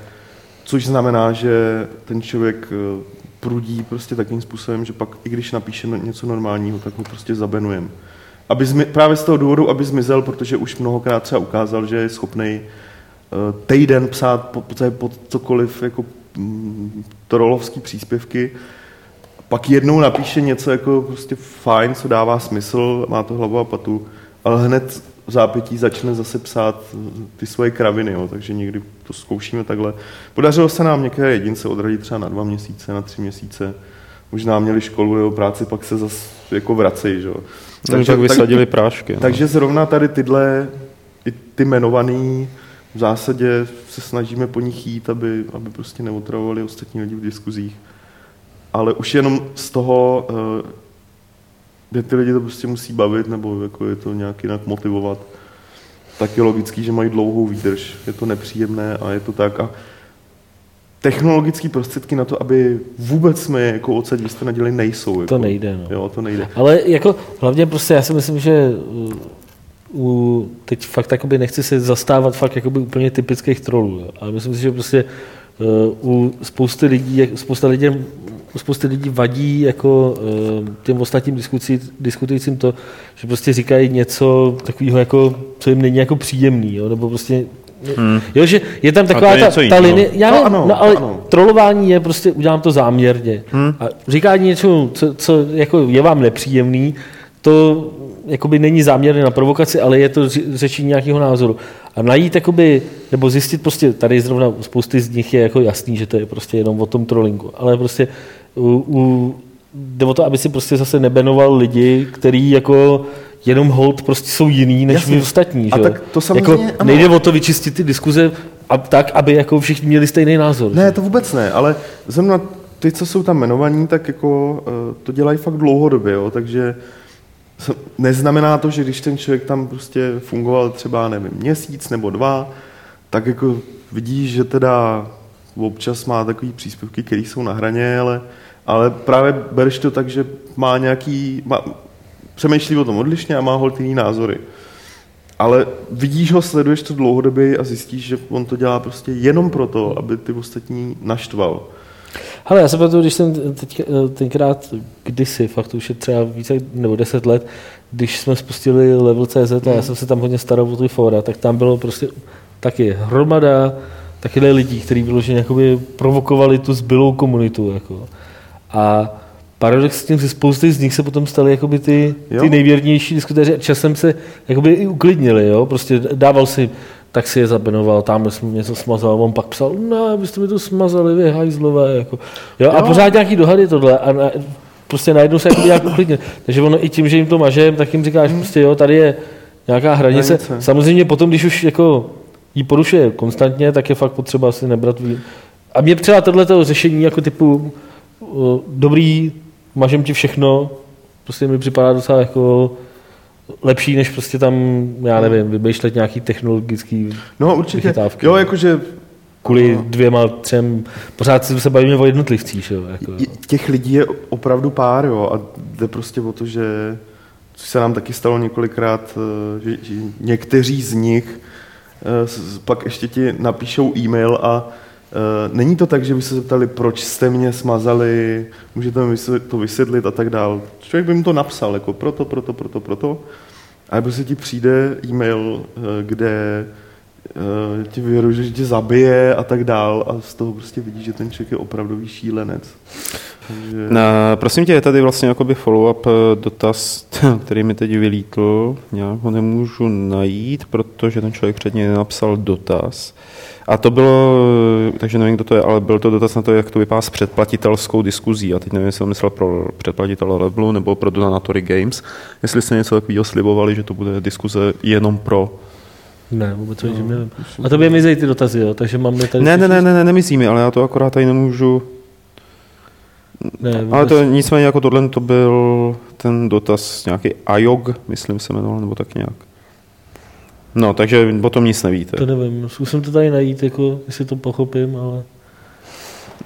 což znamená, že ten člověk eh, prudí prostě takým způsobem, že pak i když napíše no- něco normálního, tak ho prostě zabenujeme. Aby zmi, právě z toho důvodu, aby zmizel, protože už mnohokrát třeba ukázal, že je schopný týden psát po, po, pod cokoliv jako mm, trolovský příspěvky, pak jednou napíše něco jako prostě fajn, co dává smysl, má to hlavu a patu, ale hned v zápětí začne zase psát eh, ty svoje kraviny, jo, takže někdy to zkoušíme takhle. Podařilo se nám některé jedince odradit třeba na dva měsíce, na tři měsíce, možná měli školu nebo práci, pak se zase jako vracejí, že jo. Takže tak vysadili prášky. No. Takže zrovna tady tyhle, i ty jmenovaný, v zásadě se snažíme po nich jít, aby, aby prostě neotravovali ostatní lidi v diskuzích. Ale už jenom z toho, že ty lidi to prostě musí bavit, nebo jako je to nějak jinak motivovat, tak je logický, že mají dlouhou výdrž. Je to nepříjemné a je to tak. A technologické prostředky na to, aby vůbec jsme je jako odsaď vystanadili, nejsou. Jako. to nejde, no. Jo, to nejde. Ale jako hlavně prostě já si myslím, že uh, u, teď fakt jakoby nechci se zastávat fakt jakoby úplně typických trolů, ale myslím si, že prostě uh, u spousty lidí, spousta lidí, u spousty lidí vadí jako uh, těm ostatním diskutující, diskutujícím to, že prostě říkají něco takového, jako, co jim není jako příjemný, jo, nebo prostě Hmm. Jo, že je tam taková ta, ta linie, já ne, ano, no, ale ano. trolování je prostě, udělám to záměrně. Hmm. A říká něco, co, co jako je vám nepříjemný, to jakoby není záměrně na provokaci, ale je to řečení nějakého názoru. A najít, jakoby, nebo zjistit prostě, tady zrovna u spousty z nich je jako jasný, že to je prostě jenom o tom trollingu, ale prostě u, u, jde o to, aby si prostě zase nebenoval lidi, který jako jenom hold prostě jsou jiný než Jasně. vy ostatní. A že? jo? tak to samozřejmě jako, ano. nejde o to vyčistit ty diskuze a tak, aby jako všichni měli stejný názor. Ne, to vůbec ne, ale zrovna ty, co jsou tam jmenovaní, tak jako eh, to dělají fakt dlouhodobě, jo, takže neznamená to, že když ten člověk tam prostě fungoval třeba, nevím, měsíc nebo dva, tak jako vidíš, že teda občas má takový příspěvky, které jsou na hraně, ale, ale právě bereš to tak, že má nějaký, má, přemýšlí o tom odlišně a má holtivý názory. Ale vidíš ho, sleduješ to dlouhodobě a zjistíš, že on to dělá prostě jenom proto, aby ty ostatní naštval. Ale já se pamatuju, když jsem teď, tenkrát kdysi, fakt už je třeba více nebo deset let, když jsme spustili Level.cz a já jsem se tam hodně staral o ty fora, tak tam bylo prostě taky hromada takových lidí, kteří vyloženě jakoby provokovali tu zbylou komunitu. Jako. A paradoxně si spousty z nich se potom staly jakoby ty, ty nejvěrnější diskutéři a časem se jakoby i uklidnili. Jo? Prostě dával si tak si je zabenoval, tam jsem něco smazal, on pak psal, no, byste mi to smazali, vy hajzlové, jako. Jo, a jo. pořád nějaký dohady tohle a na, prostě najednou se jako nějak uklidně. Takže ono i tím, že jim to mažem, tak jim říkáš, hmm. prostě jo, tady je nějaká hranice. hranice. Samozřejmě potom, když už jako jí porušuje konstantně, tak je fakt potřeba si nebrat vý... A mě třeba tohle řešení jako typu dobrý, mažem ti všechno, prostě mi připadá docela jako lepší, než prostě tam, já nevím, vymýšlet nějaký technologický No určitě, vychytávky. jo, jakože kvůli no. dvěma, třem, pořád se bavíme o jednotlivcích. Jo, jako. Těch lidí je opravdu pár, jo, a jde prostě o to, že což se nám taky stalo několikrát, eh, že, že někteří z nich eh, pak ještě ti napíšou e-mail a není to tak, že by se zeptali, proč jste mě smazali, můžete mi to vysvětlit a tak dál. Člověk by mu to napsal, jako proto, proto, proto, proto. A prostě ti přijde e-mail, uh, kde uh, ti vyhrožuje, že tě zabije a tak dál a z toho prostě vidíš, že ten člověk je opravdový šílenec. Takže... No, prosím tě, je tady vlastně jakoby follow-up dotaz, který mi teď vylítl. Já ho nemůžu najít, protože ten člověk předně nenapsal dotaz. A to bylo, takže nevím, kdo to je, ale byl to dotaz na to, jak to vypadá s předplatitelskou diskuzí. A teď nevím, jestli to myslel pro předplatitele Levelu nebo pro Donatory Games. Jestli jste něco takového slibovali, že to bude diskuze jenom pro ne, vůbec no, nevím. A to by mizej ty dotazy, jo? takže máme tady... Ne, ne, ne, ne, ne, nemyslí mi, ale já to akorát tady nemůžu... Ne, vůbec... Ale to nicméně jako tohle to byl ten dotaz nějaký IOG, myslím se jmenoval, nebo tak nějak. No, takže o tom nic nevíte. To nevím, zkusím to tady najít, jako, jestli to pochopím, ale,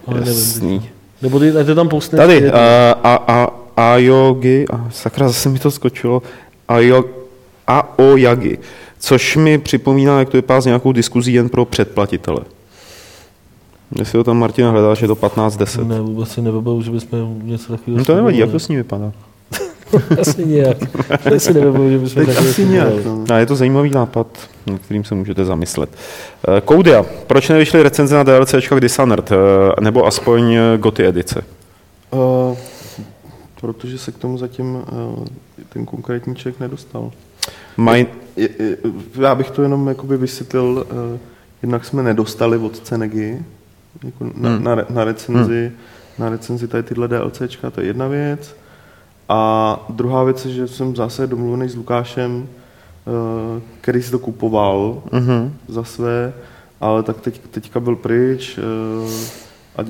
ale Jasný. nevím. Nebo ty, to tam postne. Tady, a, a, a, a a sakra, zase mi to skočilo, a, a o yagi, což mi připomíná, jak to vypadá s nějakou diskuzí jen pro předplatitele. Jestli to tam Martina hledáš, je to 15-10. Ne, vůbec si nevybavu, že bychom něco takového... No to nevadí, jak to s ní vypadá? asi nějak. To si nevím, že bychom tak asi nějak. No. A je to zajímavý nápad, nad kterým se můžete zamyslet. Eh, Koudia, proč nevyšly recenze na DLCčka Dishonored, eh, nebo aspoň eh, Goty edice? Uh, protože se k tomu zatím uh, ten konkrétní člověk nedostal. Maj... Já bych to jenom jakoby vysvětlil, uh, jednak jsme nedostali od Cenegy jako na, hmm. na, na recenzi, hmm. na recenzi tady tyhle DLCčka, to je jedna věc. A druhá věc je, že jsem zase domluvený s Lukášem, eh, který si to kupoval uh-huh. za své, ale tak teď, teďka byl pryč eh, a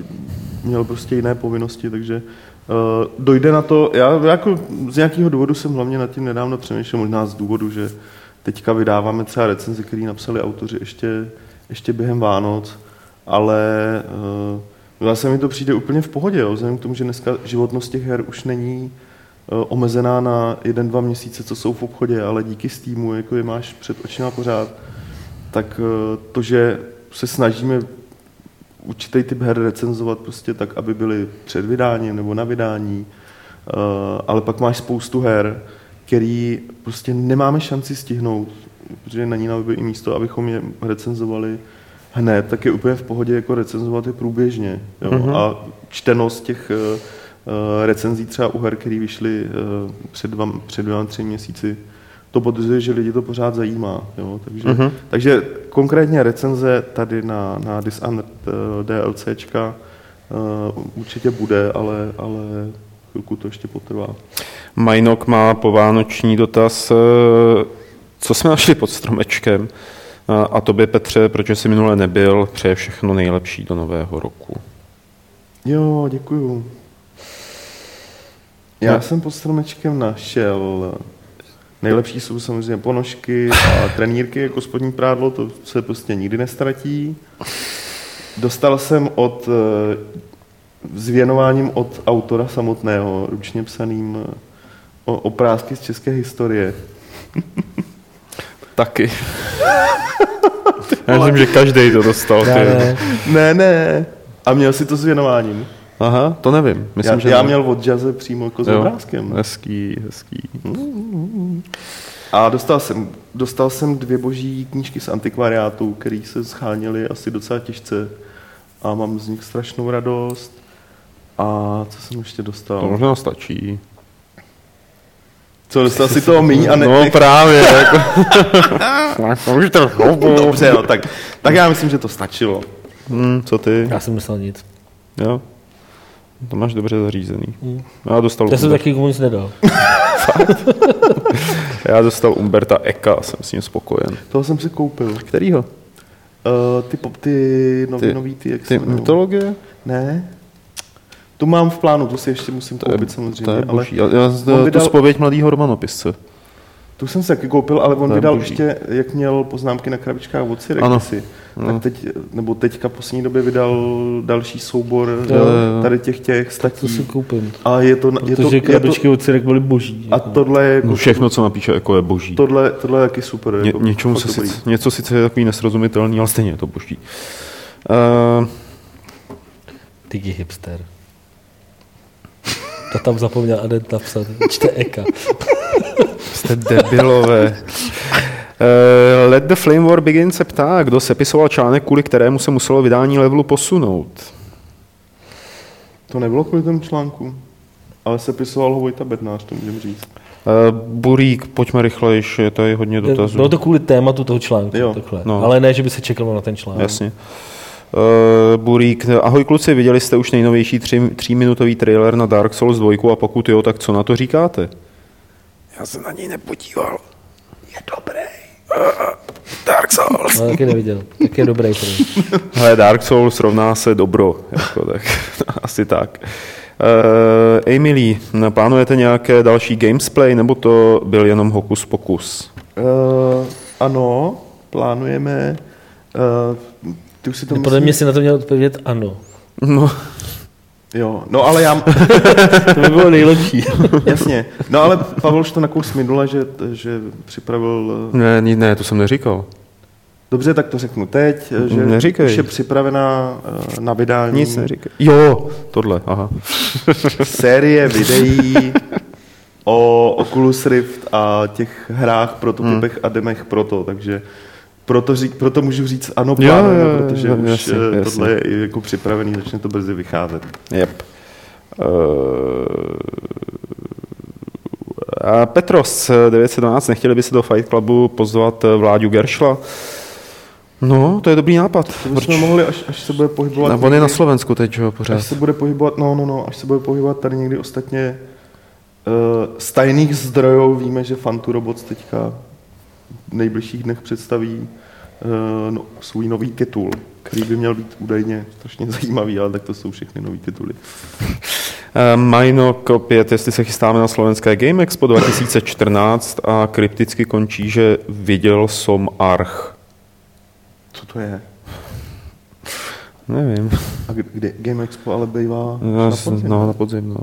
měl prostě jiné povinnosti, takže eh, dojde na to, já jako z nějakého důvodu jsem hlavně nad tím nedávno přemýšlel, možná z důvodu, že teďka vydáváme třeba recenzi, který napsali autoři ještě, ještě během Vánoc, ale zase mi to přijde úplně v pohodě, jo, vzhledem k tomu, že dneska životnost těch her už není Eh, omezená na jeden, dva měsíce, co jsou v obchodě, ale díky Steamu, jako je máš před očima pořád, tak eh, to, že se snažíme určitý typ her recenzovat prostě tak, aby byly před vydáním nebo na vydání, eh, ale pak máš spoustu her, který prostě nemáme šanci stihnout, protože na ní by i místo, abychom je recenzovali hned, tak je úplně v pohodě jako recenzovat je průběžně. Jo? Mm-hmm. A čtenost těch Eh, recenzí třeba u her, které vyšly eh, před, dva, před dvěma, tři měsíci, to potvrzuje, že lidi to pořád zajímá. Jo? Takže, uh-huh. takže konkrétně recenze tady na, na Dishonored uh, DLCčka uh, určitě bude, ale, ale chvilku to ještě potrvá. Majnok má povánoční dotaz. Co jsme našli pod stromečkem? A tobě, Petře, protože jsi minule nebyl, přeje všechno nejlepší do nového roku. Jo, děkuju. Já no. jsem pod stromečkem našel Nejlepší jsou samozřejmě ponožky a trenírky jako spodní prádlo, to se prostě nikdy nestratí. Dostal jsem od, eh, s věnováním od autora samotného, ručně psaným eh, o, oprázky z české historie. Taky. Já myslím, že každý to dostal. Ty. ne. Ne, ne. A měl si to s věnováním. Aha, to nevím. Myslím, já, že já ne. měl od Jazze přímo jako s Jo, obrázkem. Hezký, hezký. A dostal jsem, dostal jsem dvě boží knížky z antikvariátu, které se scháněly asi docela těžce. A mám z nich strašnou radost. A co jsem ještě To dostal? možná stačí. Co, dostal si toho míň a ne... No právě. Jako. Dobře, no, tak, tak já myslím, že to stačilo. hmm, co ty? Já jsem myslel nic. Jo. To máš dobře zařízený. Já dostal, Já jsem taky komu nic nedal. já dostal Umberta Eka a jsem s ním spokojen. Toho jsem si koupil. Kterýho? Uh, ty, pop, ty, nový, Ty- nový, ty, jak Ty se mytologie? Ne. Tu mám v plánu, tu si ještě musím To je, koupit samozřejmě, to je ale boží. Já, já, to vydal- spověď mladýho romanopisce. Tu jsem si taky koupil, ale on To vydal ještě, jak měl poznámky na krabičkách od Sirek, Ano. si, No. tak teď, nebo teďka v poslední době vydal další soubor Jo, jo. tady těch těch To statí. si koupím. A je to, je to, Protože je to, krabičky od Cirek byly boží. a tohle je jako, No, všechno, co napíše, jako je boží. tohle, tohle je taky super. Ně, jako, něčemu se dobrý. sice, něco sice je takový nesrozumitelný, ale stejně je to boží. Uh, Tigi hipster. To tam zapomněl Adent napsat. Čte Eka. jste debilové. Uh, Let the Flame War Begin se ptá, kdo sepisoval článek, kvůli kterému se muselo vydání levelu posunout. To nebylo kvůli tomu článku, ale se pisoval ho Vojta Bednář, to můžeme říct. Uh, Burík, pojďme rychlejš, je tady hodně dotazů. Bylo to kvůli tématu toho článku. Jo, takhle. no. Ale ne, že by se čekalo na ten článek. Jasně. Uh, Burík, ahoj kluci, viděli jste už nejnovější tři, tříminutový trailer na Dark Souls 2 a pokud jo, tak co na to říkáte? Já se na něj nepodíval. Je dobrý. Dark Souls. No, taky neviděl. Tak je dobrý. Hele, Dark Souls rovná se dobro, jako, tak asi tak. Uh, Emily, plánujete nějaké další gamesplay, nebo to byl jenom hokus pokus? Uh, ano, plánujeme. Uh, ty už si to Podle myslím- mě si na to měl odpovědět ano. No, Jo, no ale já, To by bylo nejlepší. jasně. No ale Pavel už to nakous minule, že, že připravil... eh, ne, ne, ne, to jsem neříkal. Dobře, tak to řeknu teď, eh, že Neříkej. už je připravená eh, na vydání Nic neříkej. Jo, tohle, aha. série videí o Oculus Rift a těch hrách, prototypech Hmm. a demech proto, takže proto, řík, proto můžu říct ano, Jo, plánujeme, jo, jo, protože jo, už jasně, eh, jasně. tohle je i jako připravený, začne to brzy vycházet. Yep. Uh, Petros 912, nechtěli by se do Fight Clubu pozvat eh, Vláďu Geršla? No, to je dobrý nápad. To bychom mohli, až, až se bude pohybovat... Na, on je na Slovensku teď, jo, pořád. Až se bude pohybovat, no, no, no, až se bude pohybovat tady někdy ostatně uh, z tajných zdrojů víme, že Fantu Robots teďka nejbližších dnech představí uh, no, svůj nový titul, který by měl být údajně strašně zajímavý, ale tak to jsou všechny nový tituly. Uh, Majnok opět, jestli se chystáme na slovenské Game Expo 2014 a krypticky končí, že viděl som Arch. Co to je? Nevím. A kde, Game Expo ale bývá No, na podzim? no, na podzim, no.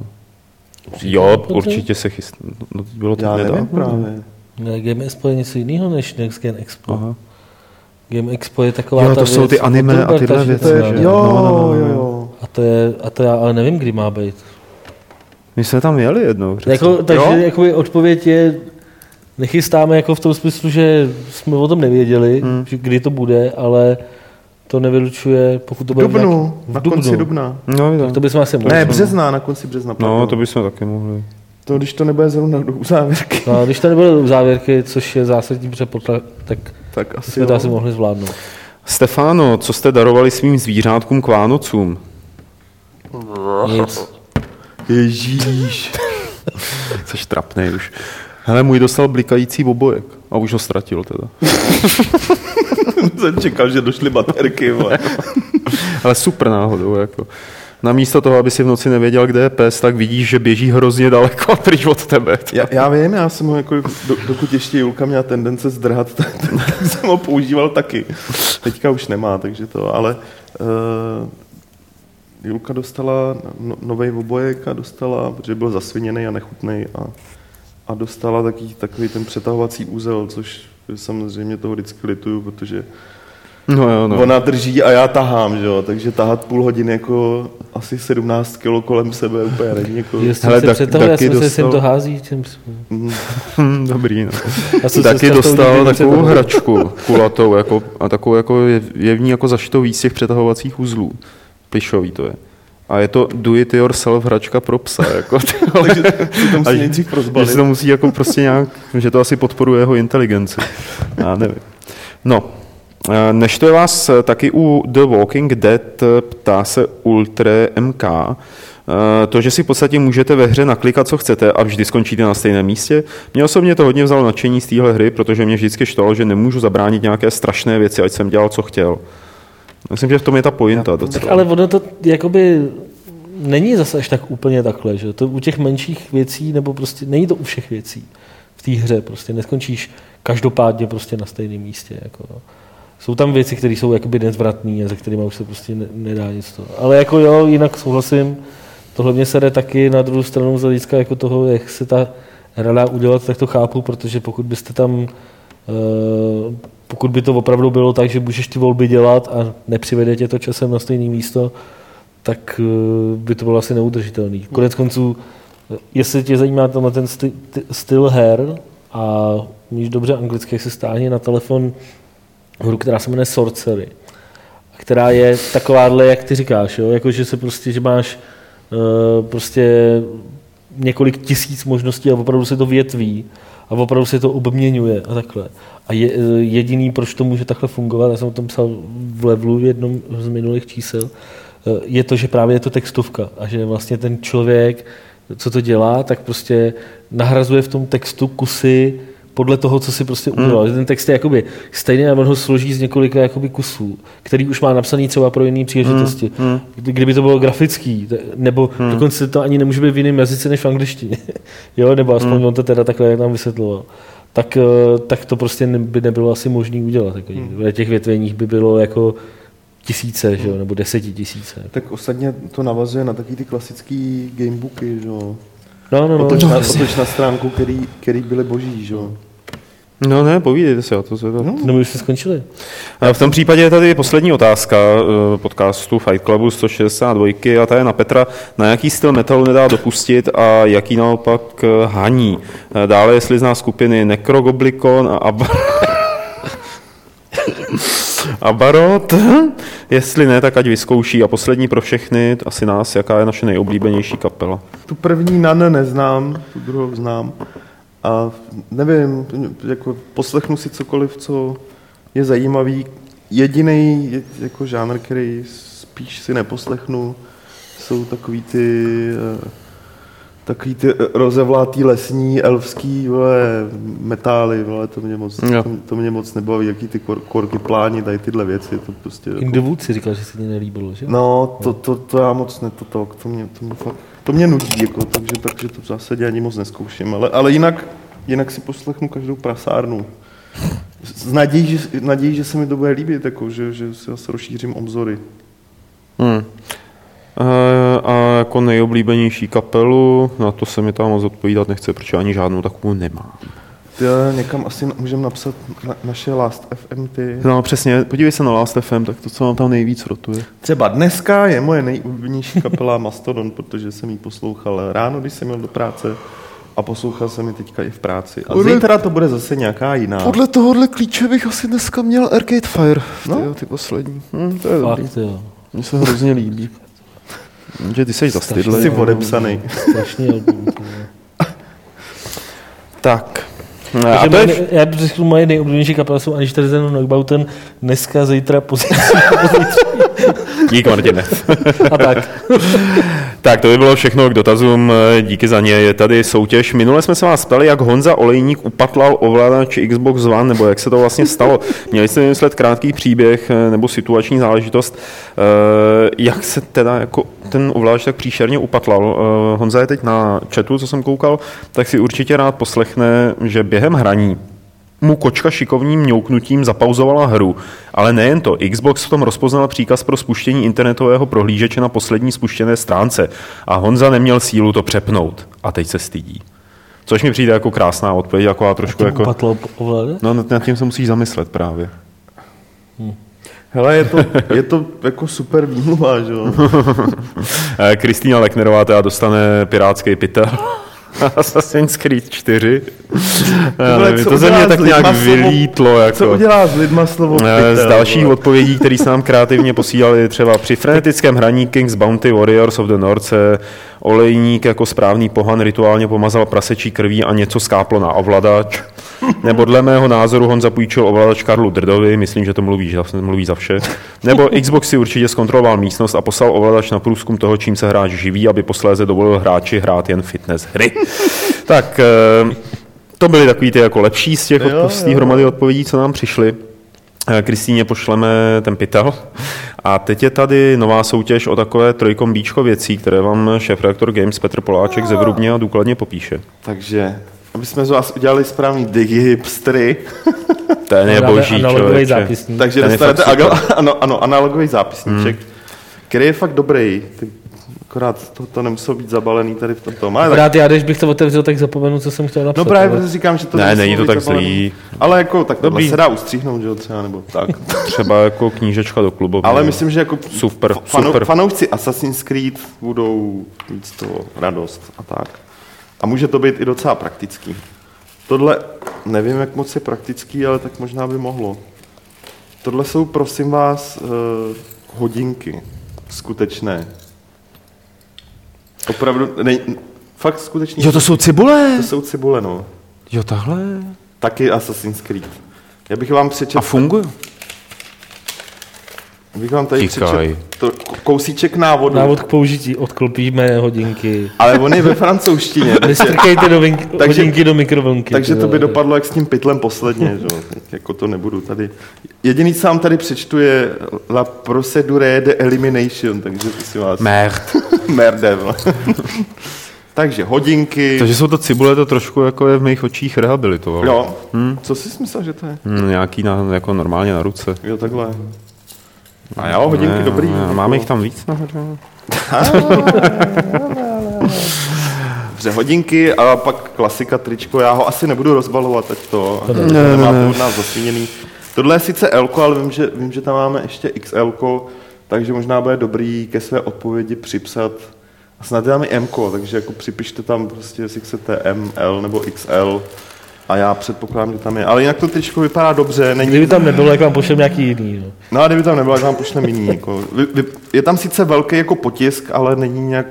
Jo, určitě se chystá. No, to bylo to Já nevím nedávno. právě. Ne, Game Expo je něco jiného než Next Gen Expo. Aha. Game Expo je taková Jo, ta to jsou věc ty anime a tyhle věci, je, že? jo, ne? No, no, no, jo, no. jo. A to, je, a to já ale nevím, kdy má být. My jsme tam jeli jednou. přece. Jako, takže Jo? jakoby odpověď je, nechystáme jako v tom smyslu, že jsme o tom nevěděli, Hmm. že kdy to bude, ale to nevylučuje, pokud to V bude dubnu, v na dubnu. konci dubna. No. Tak to bychom asi mohli. Ne, března, na konci března. no, to bychom taky mohli. To, když to nebude zrovna do závěrky, No, a když to nebude u závěrky, což je zásadní předpoklad, tak tak asi jsme to asi mohli zvládnout. Stefano, co jste darovali svým zvířátkům k Vánocům? Nic. Ježíš. Jsi trapnej už. Hele, můj dostal blikající obojek. A už ho ztratil teda. jsem čekal, že došly baterky. Ale super náhodou, jako. Namísto toho, aby si v noci nevěděl, kde je pes, tak vidíš, že běží hrozně daleko pryč od tebe. Já, já vím, já jsem ho jako, do, dokud ještě Julka měla tendence zdrhat, tak, tak jsem ho používal taky. Teďka už nemá, takže to, ale uh, Julka dostala no, nový obojek a dostala, protože byl zasviněný a nechutný a, a dostala taky, takový ten přetahovací úzel, což samozřejmě toho vždycky lituju, protože No, jo, no. ona drží a já tahám, že jo? takže tahat půl hodiny jako asi 17 kilo kolem sebe úplně není jako... Jestli Hele, se tak- přetahuje, já taky jsem se sem dostal- to hází. Čím... Hm, Dobrý, no. Se Taky dostal takovou hračku kulatou jako, a takovou jako je, je v ní jako zašitou víc těch přetahovacích uzlů. Plišový to je. A je to do it yourself hračka pro psa. Jako. Takže si to musí že- nejdřív že rozbalit. si to musí jako prostě nějak, že to asi podporuje jeho inteligenci. Já nevím. No, eh, než to je vás eh, taky u The Walking Dead eh, ptá se Ultra MK, to, že si v podstatě můžete ve hře naklikat, co chcete a vždy skončíte na stejném místě. Mě osobně to hodně vzalo nadšení z téhle hry, protože mě vždycky štvalo, že nemůžu zabránit nějaké strašné věci, ať jsem dělal, co chtěl. Myslím, že v tom je ta pointa Tak docela. ale ono to jakoby není zase až tak úplně takhle, že to u těch menších věcí, nebo prostě není to u všech věcí v té hře, prostě neskončíš každopádně prostě na stejném místě, jako no. Jsou tam věci, které jsou jakoby nezvratné a ze kterými už se prostě ne, nedá nic to. Ale jako jo, jinak souhlasím, tohle mě se jde taky na druhou stranu z hlediska jako toho, jak se ta hra dá udělat, tak to chápu, protože pokud byste tam eh, pokud by to opravdu bylo tak, že můžeš ty volby dělat a nepřivede tě to časem na stejné místo, tak eh, by to bylo asi neudržitelný. Konec konců, eh, jestli tě zajímá tenhle ten sty- ty- styl her a umíš dobře anglicky, jak se stáhne na telefon hru, která se jmenuje Sorcery, která je takováhle, jak ty říkáš, jo? Jako, že se prostě, že máš uh, prostě několik tisíc možností a opravdu se to větví a opravdu se to obměňuje a takhle. A je, eh, jediný, proč to může takhle fungovat, já jsem o tom psal v levelu v jednom z minulých čísel, eh, je to, že právě je to textovka a že vlastně ten člověk, co to dělá, tak prostě nahrazuje v tom textu kusy podle toho, co si prostě udělal. Hmm. Ten text je jakoby stejný a on ho složí z několika jakoby kusů, který už má napsaný třeba pro jiné příležitosti. Hmm. Kdyby to bylo grafický, nebo hmm. dokonce to ani nemůže být v jiném jazyce než v angličtině. jo, nebo aspoň hmm. on to teda takhle jak nám vysvětloval. Tak, eh, tak to prostě by nebylo asi možné udělat. Jako, hmm. V těch větveních by bylo jako tisíce, že jo, nebo desetitisíce. Tak ostatně to navazuje na taky ty klasický gamebooky, že jo. No, no, no. Otoč, no, na, jasně. otoč na stránku, který, který byly boží, že jo. No ne, povídejte si, já to se to... No, my už jsme skončili. A V tom případě je tady poslední otázka eh, podcastu Fight Clubu 162 a ta je na Petra. Na jaký styl metalu nedá dopustit a jaký naopak eh, haní? Eh, Dále, jestli zná skupiny Necrogoblikon a Ab... Abarot, jestli ne, tak ať vyzkouší. A poslední pro všechny, asi nás, jaká je naše nejoblíbenější kapela. Tu první Nan neznám, tu druhou znám. A nevím, jako poslechnu si cokoliv, co je zajímavý. Jediný jako žánr, který spíš si neposlechnu, jsou takový ty eh, takový ty rozevlátý lesní, elfský vole, metály, vole, to mě moc, Jo. to, to, mě moc nebaví, jaký ty kor, korky pláni, tady tyhle věci, to prostě... In the Woods si říkal, že se ti nelíbilo, že? No, to, to, to já moc ne, to, to, to, mě, to, mě fakt, to mě nudí, jako, takže, takže to v zásadě ani moc neskouším, ale, ale jinak, jinak si poslechnu každou prasárnu. S nadějí, že, nadějí, že se mi to bude líbit, jako, že, že si zase rozšířím obzory. Hmm. Eh, A jako nejoblíbenější kapelu, na to se mi tam moc odpovídat nechce, protože ani žádnou takovou nemám. Ty někam asi můžeme napsat na, naše Last FM ty. No přesně, podívej se na Last FM, tak to, co vám tam nejvíc rotuje. Třeba dneska je moje nejoblíbenější kapela Mastodon, protože jsem ji poslouchal ráno, když jsem měl do práce a poslouchal jsem ji teďka i v práci. A Podle- zítra to bude zase nějaká jiná. Podle tohohle klíče bych asi dneska měl Arcade Fire, No. no. ty poslední. Hm, to je dobrý. Fakt, jo. Mně se hrozně líbí. Že ty jsi Ty zastydlej. jsi odepsaný. Strašný album. to je. Tak. Takže a to moje, je, já bych řekl, moje nejoblíbenější kapela jsou Aniž Terzen Knockbauten, dneska, zítra, pozítří, dík Martine. a tak. Tak to by bylo všechno k dotazům, díky za ně. Je tady soutěž. Minule jsme se vás ptali, jak Honza Olejník upatlal ovladač Xbox One, nebo jak se to vlastně stalo. Měli jste vymyslet krátký příběh eh, nebo situační záležitost, eh, jak se teda jako ten ovladač tak příšerně upatlal. Eh, Honza je teď na chatu, co jsem koukal, tak si určitě rád poslechne, že během hraní mu kočka šikovným mňouknutím zapauzovala hru. Ale nejen to, Xbox v tom rozpoznal příkaz pro spuštění internetového prohlížeče na poslední spuštěné stránce a Honza neměl sílu to přepnout. A teď se stydí. Což mi přijde jako krásná odpověď, jako trošku Tím jako... No nad tím se musíš zamyslet právě. Hele, je to, je to jako super výmluva, že jo? Eh, Kristýna Leknerová teda dostane pirátský pytel. Assassin's Creed 4. Já nevím, to ze mě tak nějak slovo- vylítlo. Jako. Co udělá s lidma slovo Eh, Z dalších odpovědí, které se nám kreativně posílali třeba při frenetickém hraní Kings Bounty Warriors of the North se olejník jako správný pohan rituálně pomazal prasečí krví a něco skáplo na ovladač. Nebo dle mého názoru Honza půjčil ovladač Karlu Drdovi, myslím, že to mluví, že mluví za vše. Nebo Xbox si určitě zkontroloval místnost a poslal ovladač na průzkum toho, čím se hráč živí, aby posléze dovolil hráči hrát jen fitness hry. tak eh, to byly takový ty jako lepší z těch Jo, z té jo. hromady odpovědí, co nám přišly. Eh, Kristýně pošleme ten pytel. A teď je tady nová soutěž o takové trojkombíčko věcí, které vám šéf-redaktor Games Petr Poláček zevrubně a důkladně popíše. Takže, aby jsme z vás udělali správný digihipstery, Ten je boží, analogový zápisník. takže Ten dostanete ano, ano, analogový zápisníček, který je fakt dobrý. Ty, akorát to, to nemuselo být zabalený tady v tomto. Ale tak, Rád já, když bych to otevřel, tak zapomenu, co jsem chtěl napsat. no právě ale- protože říkám, že to Ne, není to tak zabalený. zlý. Ale jako, tak Dobrý. se dá ustříhnout, že jo, třeba, nebo tak. Třeba jako knížečka do klubu. Ale myslím, že jako Super, fano, super. fanoušci Assassin's Creed budou mít z toho radost a tak. A může to být i docela praktický. Tohle, nevím, jak moc je praktický, ale tak možná by mohlo. Tohle jsou, prosím vás, eh, hodinky. Skutečné. Opravdu, ne, fakt skutečně. Jo, to jsou cibule. to jsou cibule, no. Jo, tahle. Taky Assassin's Creed. Já bych vám přečetl... A funguje. Bych vám tady přečetl to kousíček návodu. Návod k použití, odklopíme hodinky. Ale on je ve francouzštině. takže, Nestrkejte do vink, Takže- hodinky do mikrovlnky. takže to by dopadlo jak s tím pytlem posledně. Že? Jako to nebudu tady. Jediný, co vám tady přečtu, je La procedure de elimination, takže si vás... Merd. Merde. vole. takže hodinky. Takže jsou to cibule, to trošku jako je v mých očích rehabilitovalo. Jo. Co jsi myslel, že to je? Hmm, nějaký na, jako normálně na ruce. Jo, takhle. A jo, hodinky Ne, dobrý. ne, Máme jich tam víc nahoře? Dobře, hodinky a pak klasika tričko. Já ho asi nebudu rozbalovat, ať to, to nemáte od nás zasvíněný. Tohle je sice L, ale vím že, vím, že tam máme ještě XL, takže možná bude dobrý ke své odpovědi připsat a snad dáme M, takže jako připište tam prostě, jestli chcete M, L nebo XL a já předpokládám, že tam je. Ale jinak to tričko vypadá dobře, není, Kdyby tam nebylo, jak vám pošlem nějaký jiný. No. No a kdyby tam nebylo, tak vám pošleme jiný. Jako. Je tam sice velký jako potisk, ale není nějak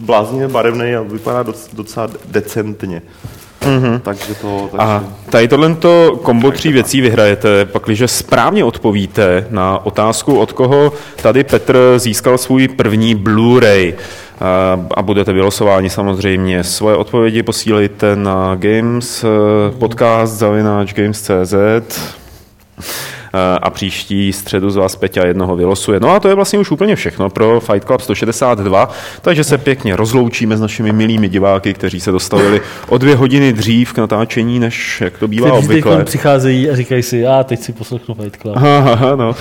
bláznivě barevný a vypadá doc, docela decentně. Mm-hmm. Takže to... Takže... A tady tohle kombo tří věcí vyhrajete, pakliže správně odpovíte na otázku, od koho tady Petr získal svůj první Blu-ray. A- A budete vylosováni samozřejmě. Svoje odpovědi posílejte na games eh, podcast zavináč games.cz a příští středu z vás Peťa jednoho vylosuje. No a to je vlastně už úplně všechno pro Fight Club 162, takže se pěkně rozloučíme s našimi milými diváky, kteří se dostavili o dvě hodiny dřív k natáčení, než jak to bývá Kteří obvykle. přicházejí a říkají si, a teď si poslechnu Fight Club. Aha, aha, no.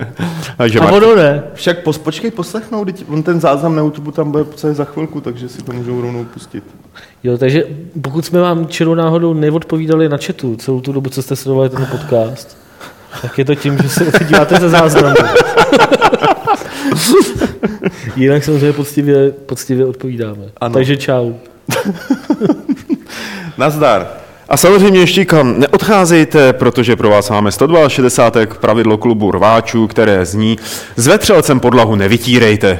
takže A Martin, ono ne. Však pos, počkej, poslechnou, teď on ten záznam na YouTube tam bude za chvilku, takže si to můžou rovnou pustit. Jo, takže pokud jsme vám čirou náhodou neodpovídali na chatu celou tu dobu, co jste sledovali ten podcast, tak je to tím, že se díváte ze záznamu. Jinak samozřejmě poctivě, poctivě odpovídáme. Ano. Takže čau. Nazdar. A samozřejmě ještě kam neodcházejte, protože pro vás máme 162 pravidlo klubu rváčů, které zní s vetřelcem podlahu nevytírejte.